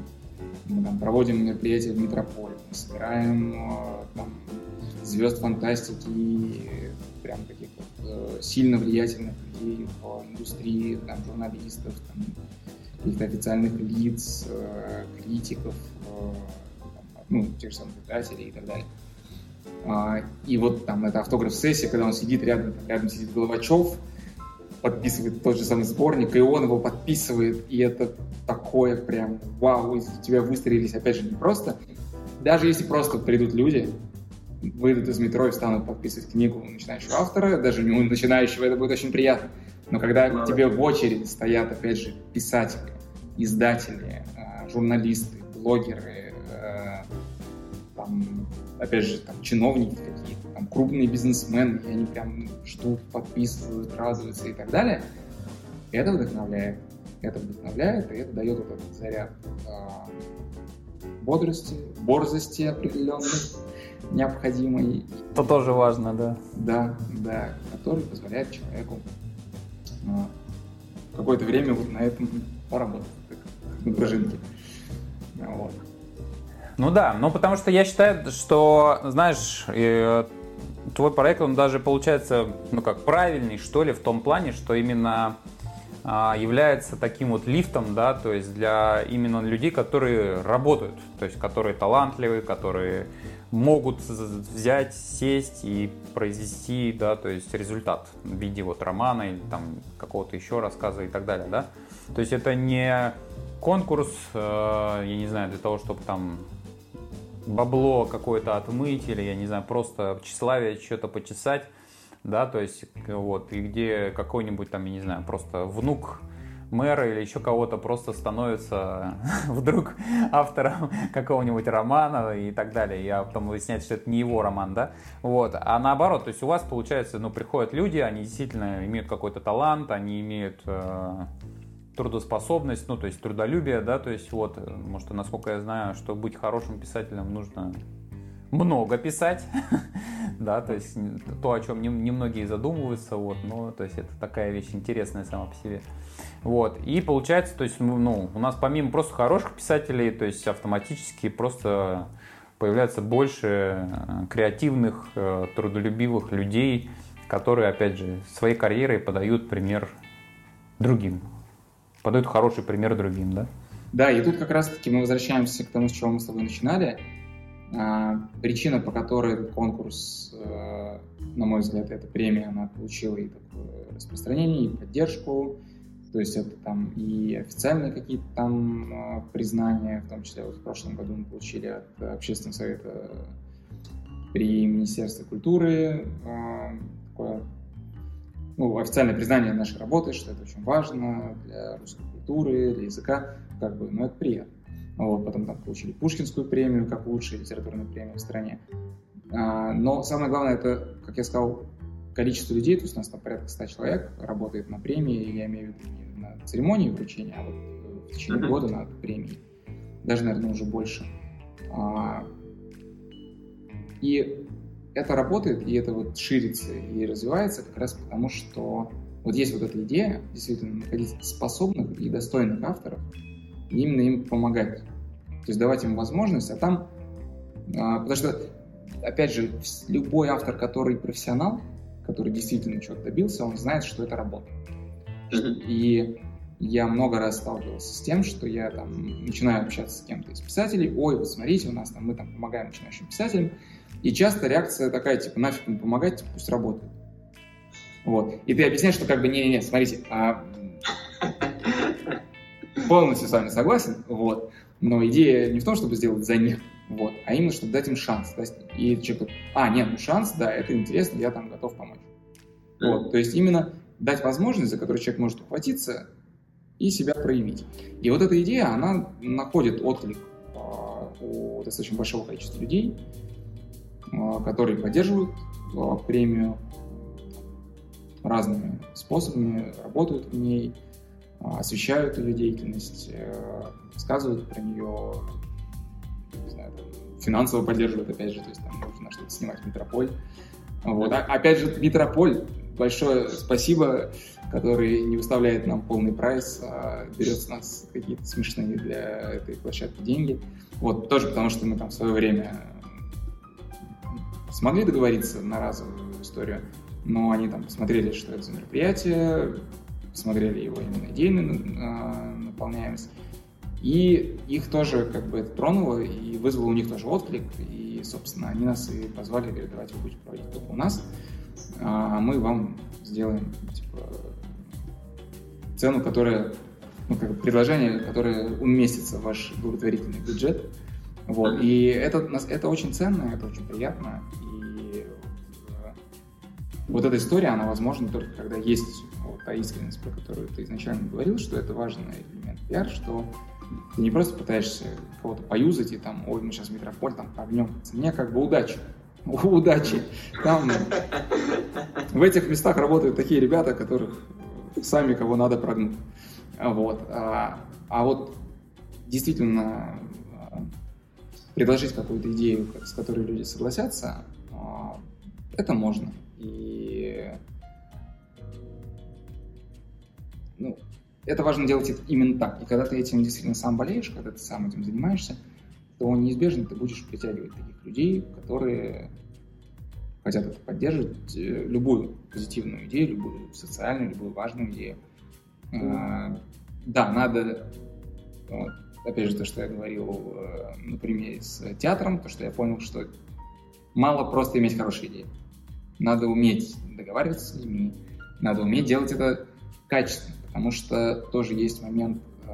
мы там проводим мероприятия в метрополе, мы собираем э, там, звезд фантастики, прям каких-то э, сильно влиятельных людей в индустрии, там, журналистов, там, каких-то официальных лиц, э, критиков, ну, тех же самых издателей и так далее. А, и вот там это автограф-сессия, когда он сидит рядом, там, рядом сидит Головачев, подписывает тот же самый сборник, и он его подписывает, и это такое прям вау, из тебя выстрелились, опять же, не просто. Даже если просто придут люди, выйдут из метро и станут подписывать книгу начинающего автора, даже у начинающего это будет очень приятно. Но когда к тебе в очереди стоят, опять же, писатели, издатели, э, журналисты, блогеры, э, там, опять же, там, чиновники какие-то, там, крупные бизнесмены, и они прям ждут, подписывают, радуются и так далее, это вдохновляет. Это вдохновляет, и это дает вот этот заряд э, бодрости, борзости определенной, необходимой. Это тоже важно, да. Да, да, который позволяет человеку э, какое-то время вот на этом поработать, как на пружинке. Вот. Ну да, ну потому что я считаю, что, знаешь, э, твой проект, он даже получается, ну как, правильный, что ли, в том плане, что именно а, является таким вот лифтом, да, то есть для именно людей, которые работают, то есть которые талантливые, которые могут взять, сесть и произвести, да, то есть результат в виде вот романа или там какого-то еще рассказа и так далее, да. То есть это не конкурс, э, я не знаю, для того, чтобы там бабло какое-то отмыть или, я не знаю, просто тщеславие что-то почесать, да, то есть вот, и где какой-нибудь там, я не знаю, просто внук мэра или еще кого-то просто становится [LAUGHS] вдруг автором какого-нибудь романа и так далее, и потом выясняется, что это не его роман, да, вот, а наоборот, то есть у вас получается, ну, приходят люди, они действительно имеют какой-то талант, они имеют э, трудоспособность, ну, то есть трудолюбие, да, то есть вот, может, насколько я знаю, что быть хорошим писателем нужно много писать, [LAUGHS] да, то есть то, о чем немногие задумываются, вот, но, то есть это такая вещь интересная сама по себе. Вот, и получается, то есть, ну, у нас помимо просто хороших писателей, то есть автоматически просто появляется больше э, креативных, э, трудолюбивых людей, которые, опять же, своей карьерой подают пример другим подают хороший пример другим, да? Да, и тут как раз-таки мы возвращаемся к тому, с чего мы с тобой начинали. А, причина, по которой этот конкурс, э, на мой взгляд, эта премия, она получила и такое распространение, и поддержку, то есть это там и официальные какие-то там э, признания, в том числе вот в прошлом году мы получили от Общественного совета при Министерстве культуры э, такое ну, официальное признание нашей работы, что это очень важно для русской культуры, для языка, как бы, ну, это приятно. Вот, потом там получили Пушкинскую премию, как лучшая литературная премия в стране. А, но самое главное, это, как я сказал, количество людей, то есть у нас там порядка 100 человек работает на премии, я имею в виду не на церемонии вручения, а вот в течение года на премии. Даже, наверное, уже больше. А, и это работает, и это вот ширится и развивается как раз потому, что вот есть вот эта идея действительно находить способных и достойных авторов, и именно им помогать. То есть давать им возможность, а там... А, потому что, опять же, любой автор, который профессионал, который действительно чего-то добился, он знает, что это работа. И я много раз сталкивался с тем, что я там начинаю общаться с кем-то из писателей, ой, вот смотрите, у нас там, мы там помогаем начинающим писателям, и часто реакция такая, типа, нафиг ему помогать, пусть работает. Вот. И ты объясняешь, что как бы, не-не-не, смотрите, а... полностью с вами согласен, вот. Но идея не в том, чтобы сделать за них, вот, а именно, чтобы дать им шанс. То есть, и человек, а, нет, ну шанс, да, это интересно, я там готов помочь. Вот, то есть именно дать возможность, за которую человек может ухватиться и себя проявить. И вот эта идея, она находит отклик а, у достаточно большого количества людей, которые поддерживают а, премию разными способами, работают в ней, а, освещают ее деятельность, э, рассказывают про нее, знаю, финансово поддерживают, опять же, то есть там нужно что-то снимать Метрополь. Вот. А, опять же, Метрополь, большое спасибо, который не выставляет нам полный прайс, а берет с нас какие-то смешные для этой площадки деньги. Вот, тоже потому что мы там в свое время смогли договориться на разовую историю, но они там посмотрели, что это за мероприятие, посмотрели его именно идейную э, наполняемость, и их тоже как бы это тронуло и вызвало у них тоже отклик, и, собственно, они нас и позвали, говорят, давайте вы будете проводить только у нас, а мы вам сделаем типа, цену, которая, ну, как бы предложение, которое уместится в ваш благотворительный бюджет, Вот. И это, это очень ценно, это очень приятно. И э, вот эта история, она возможна только когда есть вот та искренность, про которую ты изначально говорил, что это важный элемент пиар, что ты не просто пытаешься кого-то поюзать и там, ой, мы сейчас в метрополь там погнем. Мне как бы удачи. [LAUGHS] Удачи. Там в этих местах работают такие ребята, которых сами кого надо прогнуть. Вот. А, а вот действительно предложить какую-то идею, с которой люди согласятся, а, это можно. И ну, это важно делать именно так. И когда ты этим действительно сам болеешь, когда ты сам этим занимаешься, то неизбежно ты будешь притягивать таких людей, которые хотят это поддерживать, э, любую позитивную идею, любую социальную, любую важную идею. А, да, надо, опять же, то, что я говорил э, на примере с театром, то, что я понял, что мало просто иметь хорошие идеи. Надо уметь договариваться с людьми, надо уметь делать это качественно, потому что тоже есть момент, э,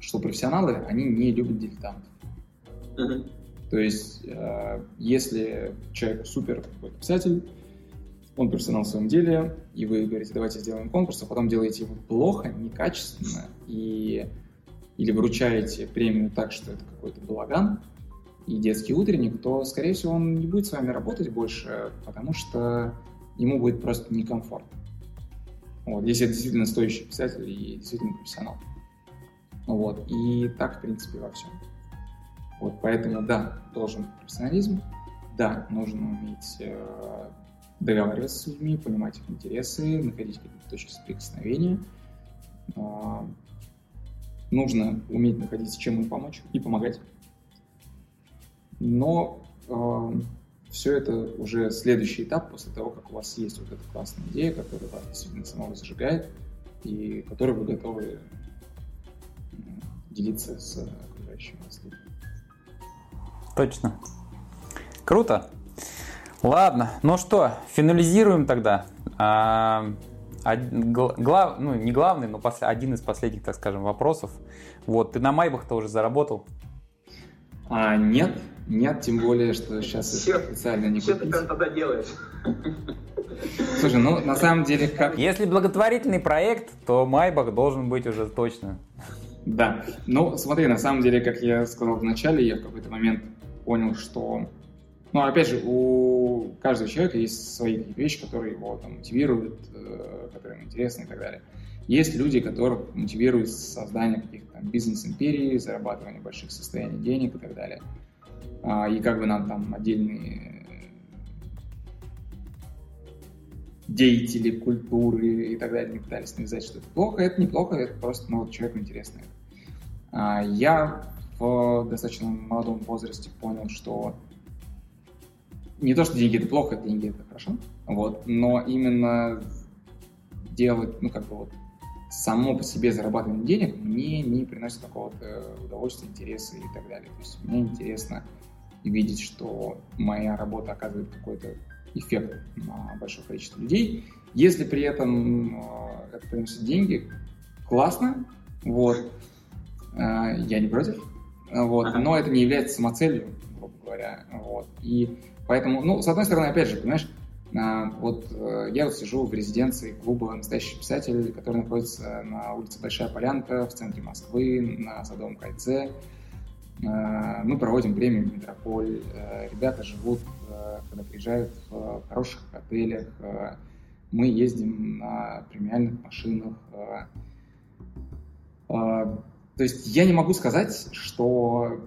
что профессионалы, они не любят дилетантов. Mm-hmm. То есть, э, если человек супер какой-то писатель, он профессионал в своем деле, и вы говорите, давайте сделаем конкурс, а потом делаете его плохо, некачественно, и или вручаете премию так, что это какой-то балаган и детский утренник, то, скорее всего, он не будет с вами работать больше, потому что ему будет просто некомфортно. Вот, если это действительно стоящий писатель и действительно профессионал. Вот, и так, в принципе, во всем. Вот, поэтому, да, должен быть профессионализм, да, нужно уметь э, договариваться с людьми, понимать их интересы, находить какие-то точки соприкосновения. Э, нужно уметь находить, чем им помочь и помогать. Но э, все это уже следующий этап после того, как у вас есть вот эта классная идея, которая вас действительно самого зажигает и которой вы готовы делиться с окружающими вас. Точно. Круто. Ладно, ну что, финализируем тогда. А, глав, ну, не главный, но пос, один из последних, так скажем, вопросов. Вот, ты на Майбах-то уже заработал? А, нет, нет, тем более, что сейчас все, это специально не Что купить. ты тогда делаешь? Слушай, ну на самом деле как... Если благотворительный проект, то Майбах должен быть уже точно. Да, ну смотри, на самом деле, как я сказал в начале, я в какой-то момент понял, что... Ну, опять же, у каждого человека есть свои вещи, которые его там, мотивируют, э, которые ему интересны и так далее. Есть люди, которых мотивирует создание каких-то бизнес-империй, зарабатывание больших состояний денег и так далее. А, и как бы нам там отдельные деятели культуры и так далее не пытались навязать, что это плохо, это неплохо, это просто ну, вот человеку интересно. А, я в достаточно молодом возрасте понял, что не то, что деньги это плохо, деньги это хорошо, вот, но именно делать, ну, как бы вот, само по себе зарабатывание денег мне не приносит какого-то удовольствия, интереса и так далее. То есть мне интересно видеть, что моя работа оказывает какой-то эффект на большое количество людей. Если при этом э, это приносит деньги, классно, вот, э, я не против, вот, но это не является самоцелью, грубо говоря, вот, и поэтому, ну, с одной стороны, опять же, понимаешь, а, вот э, я вот сижу в резиденции клуба «Настоящий писатель», который находится на улице Большая Полянка в центре Москвы, на Садовом кольце. А, мы проводим время в метрополь. Э, ребята живут, э, когда приезжают в хороших отелях. Мы ездим на премиальных машинах. То есть я не могу сказать, что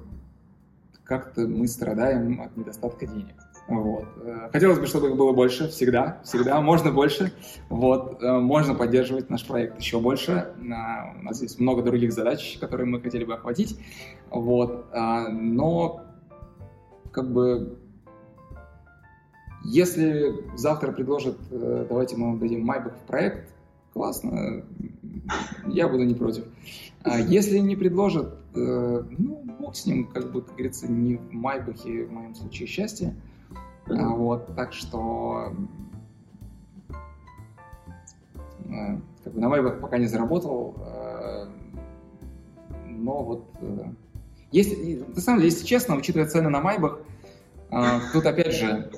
как-то мы страдаем от недостатка денег. Вот. Э, хотелось бы, чтобы их было больше, всегда, всегда, можно больше. Вот. Э, можно поддерживать наш проект еще больше. У нас есть много других задач, которые мы хотели бы охватить. Вот. А, но, как бы, если завтра предложат, э, давайте мы дадим Майбах в проект, классно, я буду не против. А если не предложат, ну, бог с ним, как бы, как говорится, не в Майбахе, в моем случае, счастье. Вот, так что э, как бы на вайбах пока не заработал, э, но вот Если, на самом деле, если честно, учитывая цены на Майбах, тут опять же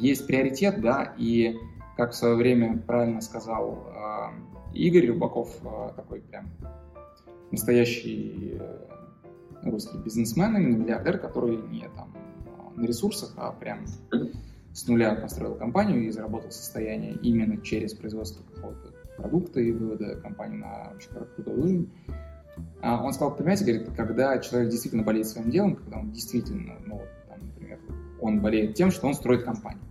есть приоритет, да, и как в свое время правильно сказал Игорь Рыбаков, а, такой прям настоящий э, русский бизнесмен, именно миллиардер, который не там на ресурсах, а прям с нуля построил компанию и заработал состояние именно через производство какого-то продукта и вывода компании на очень крутой уровень. А он сказал, понимаете, говорит, когда человек действительно болеет своим делом, когда он действительно, ну, там, например, он болеет тем, что он строит компанию.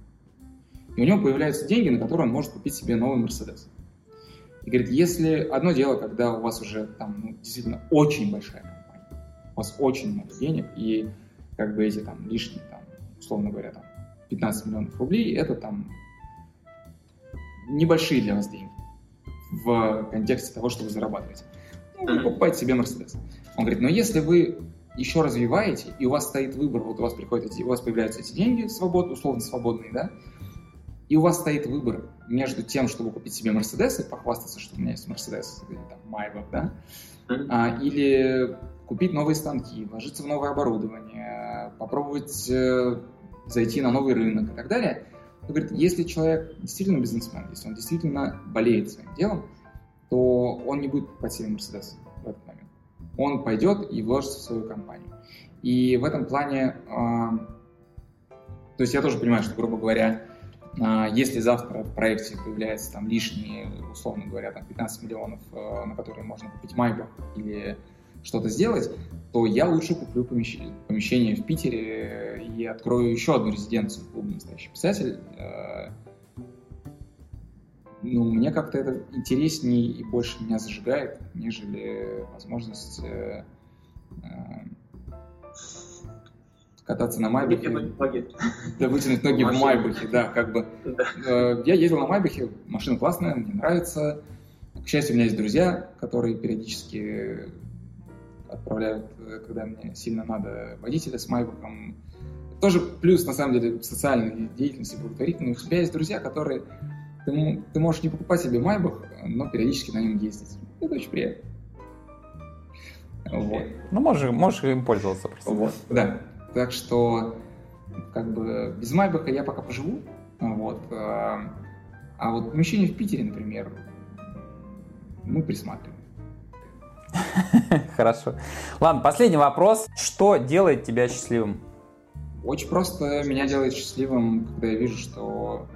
И у него появляются деньги, на которые он может купить себе новый Мерседес. И говорит, если одно дело, когда у вас уже там ну, действительно очень большая компания, у вас очень много денег, и как бы эти там лишние, там, условно говоря, там 15 миллионов рублей, это там небольшие для вас деньги в контексте того, что вы зарабатываете. Ну, вы покупаете себе Мерседес. Он говорит, но если вы еще развиваете, и у вас стоит выбор, вот у вас приходят эти, у вас появляются эти деньги, свобод, условно свободные, да, и у вас стоит выбор между тем, чтобы купить себе Мерседес и похвастаться, что у меня есть Мерседес или там Майбах, да, а, или купить новые станки, вложиться в новое оборудование, попробовать э, зайти на новый рынок и так далее. Он говорит, если человек действительно бизнесмен, если он действительно болеет своим делом, то он не будет себе Мерседес в этот момент. Он пойдет и вложится в свою компанию. И в этом плане, э, то есть я тоже понимаю, что, грубо говоря, э, если завтра в проекте появляется там лишние, условно говоря, там 15 миллионов, э, на которые можно купить Майбах или что-то сделать, то я лучше куплю помещение, помещение в Питере и открою еще одну резиденцию в клубе «Настоящий писатель». Э, ну, мне как-то это интереснее и больше меня зажигает, нежели возможность э, э, кататься на Майбахе. Да, вытянуть ноги в Майбахе, да, как бы. Я ездил на Майбахе, машина классная, мне нравится. К счастью, у меня есть друзья, которые периодически отправляют, э, когда мне сильно надо водителя с майбуком. Тоже плюс, на самом деле, социальной деятельности благотворительной. У тебя есть друзья, которые... Ты, ты можешь не покупать себе майбах, но периодически на нем ездить. Это очень приятно. Вот. Ну, можешь, можешь им пользоваться просто. Вот, да. Так что, как бы, без майбаха я пока поживу. Вот. А, а вот помещение в Питере, например, мы присматриваем. [LAUGHS] Хорошо. Ладно, последний вопрос. Что делает тебя счастливым? Очень просто меня делает счастливым, когда я вижу, что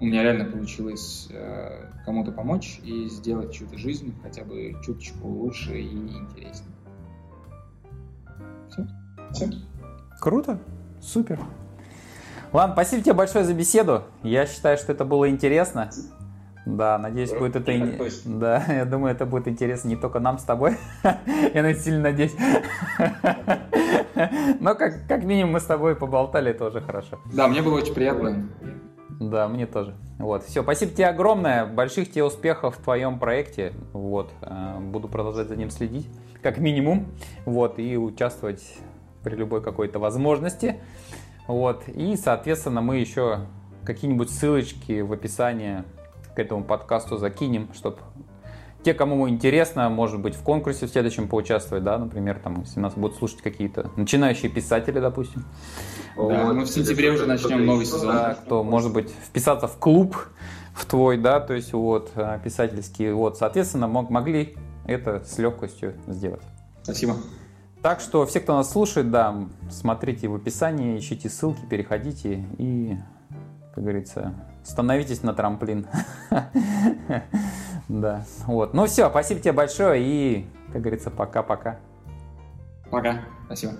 у меня реально получилось э, кому-то помочь и сделать чью-то жизнь хотя бы чуточку лучше и интереснее. Все. Все. Круто. Супер. Ладно, спасибо тебе большое за беседу. Я считаю, что это было интересно. Да, надеюсь, будет это... Да, [LAUGHS] я думаю, это будет интересно не только нам с тобой. [LAUGHS] я сильно надеюсь. [LAUGHS] Но как, как минимум мы с тобой поболтали, это уже хорошо. Да, мне было очень приятно. Да, мне тоже. Вот, все, спасибо тебе огромное, больших тебе успехов в твоем проекте. Вот, э, буду продолжать за ним следить, как минимум. Вот, и участвовать при любой какой-то возможности. Вот, и, соответственно, мы еще какие-нибудь ссылочки в описании этому подкасту закинем, чтобы те, кому интересно, может быть, в конкурсе в следующем поучаствовать, да, например, там, если нас будут слушать какие-то начинающие писатели, допустим. Да, вот. мы в сентябре уже начнем новый сезон. Да, кто, может быть, вписаться в клуб, в твой, да, то есть вот, а, писательский, вот, соответственно, мог, могли это с легкостью сделать. Спасибо. Так что все, кто нас слушает, да, смотрите в описании, ищите ссылки, переходите и, как говорится, становитесь на трамплин. [LAUGHS] Да, вот. Ну все, спасибо тебе большое и, как говорится, пока-пока. Пока, спасибо.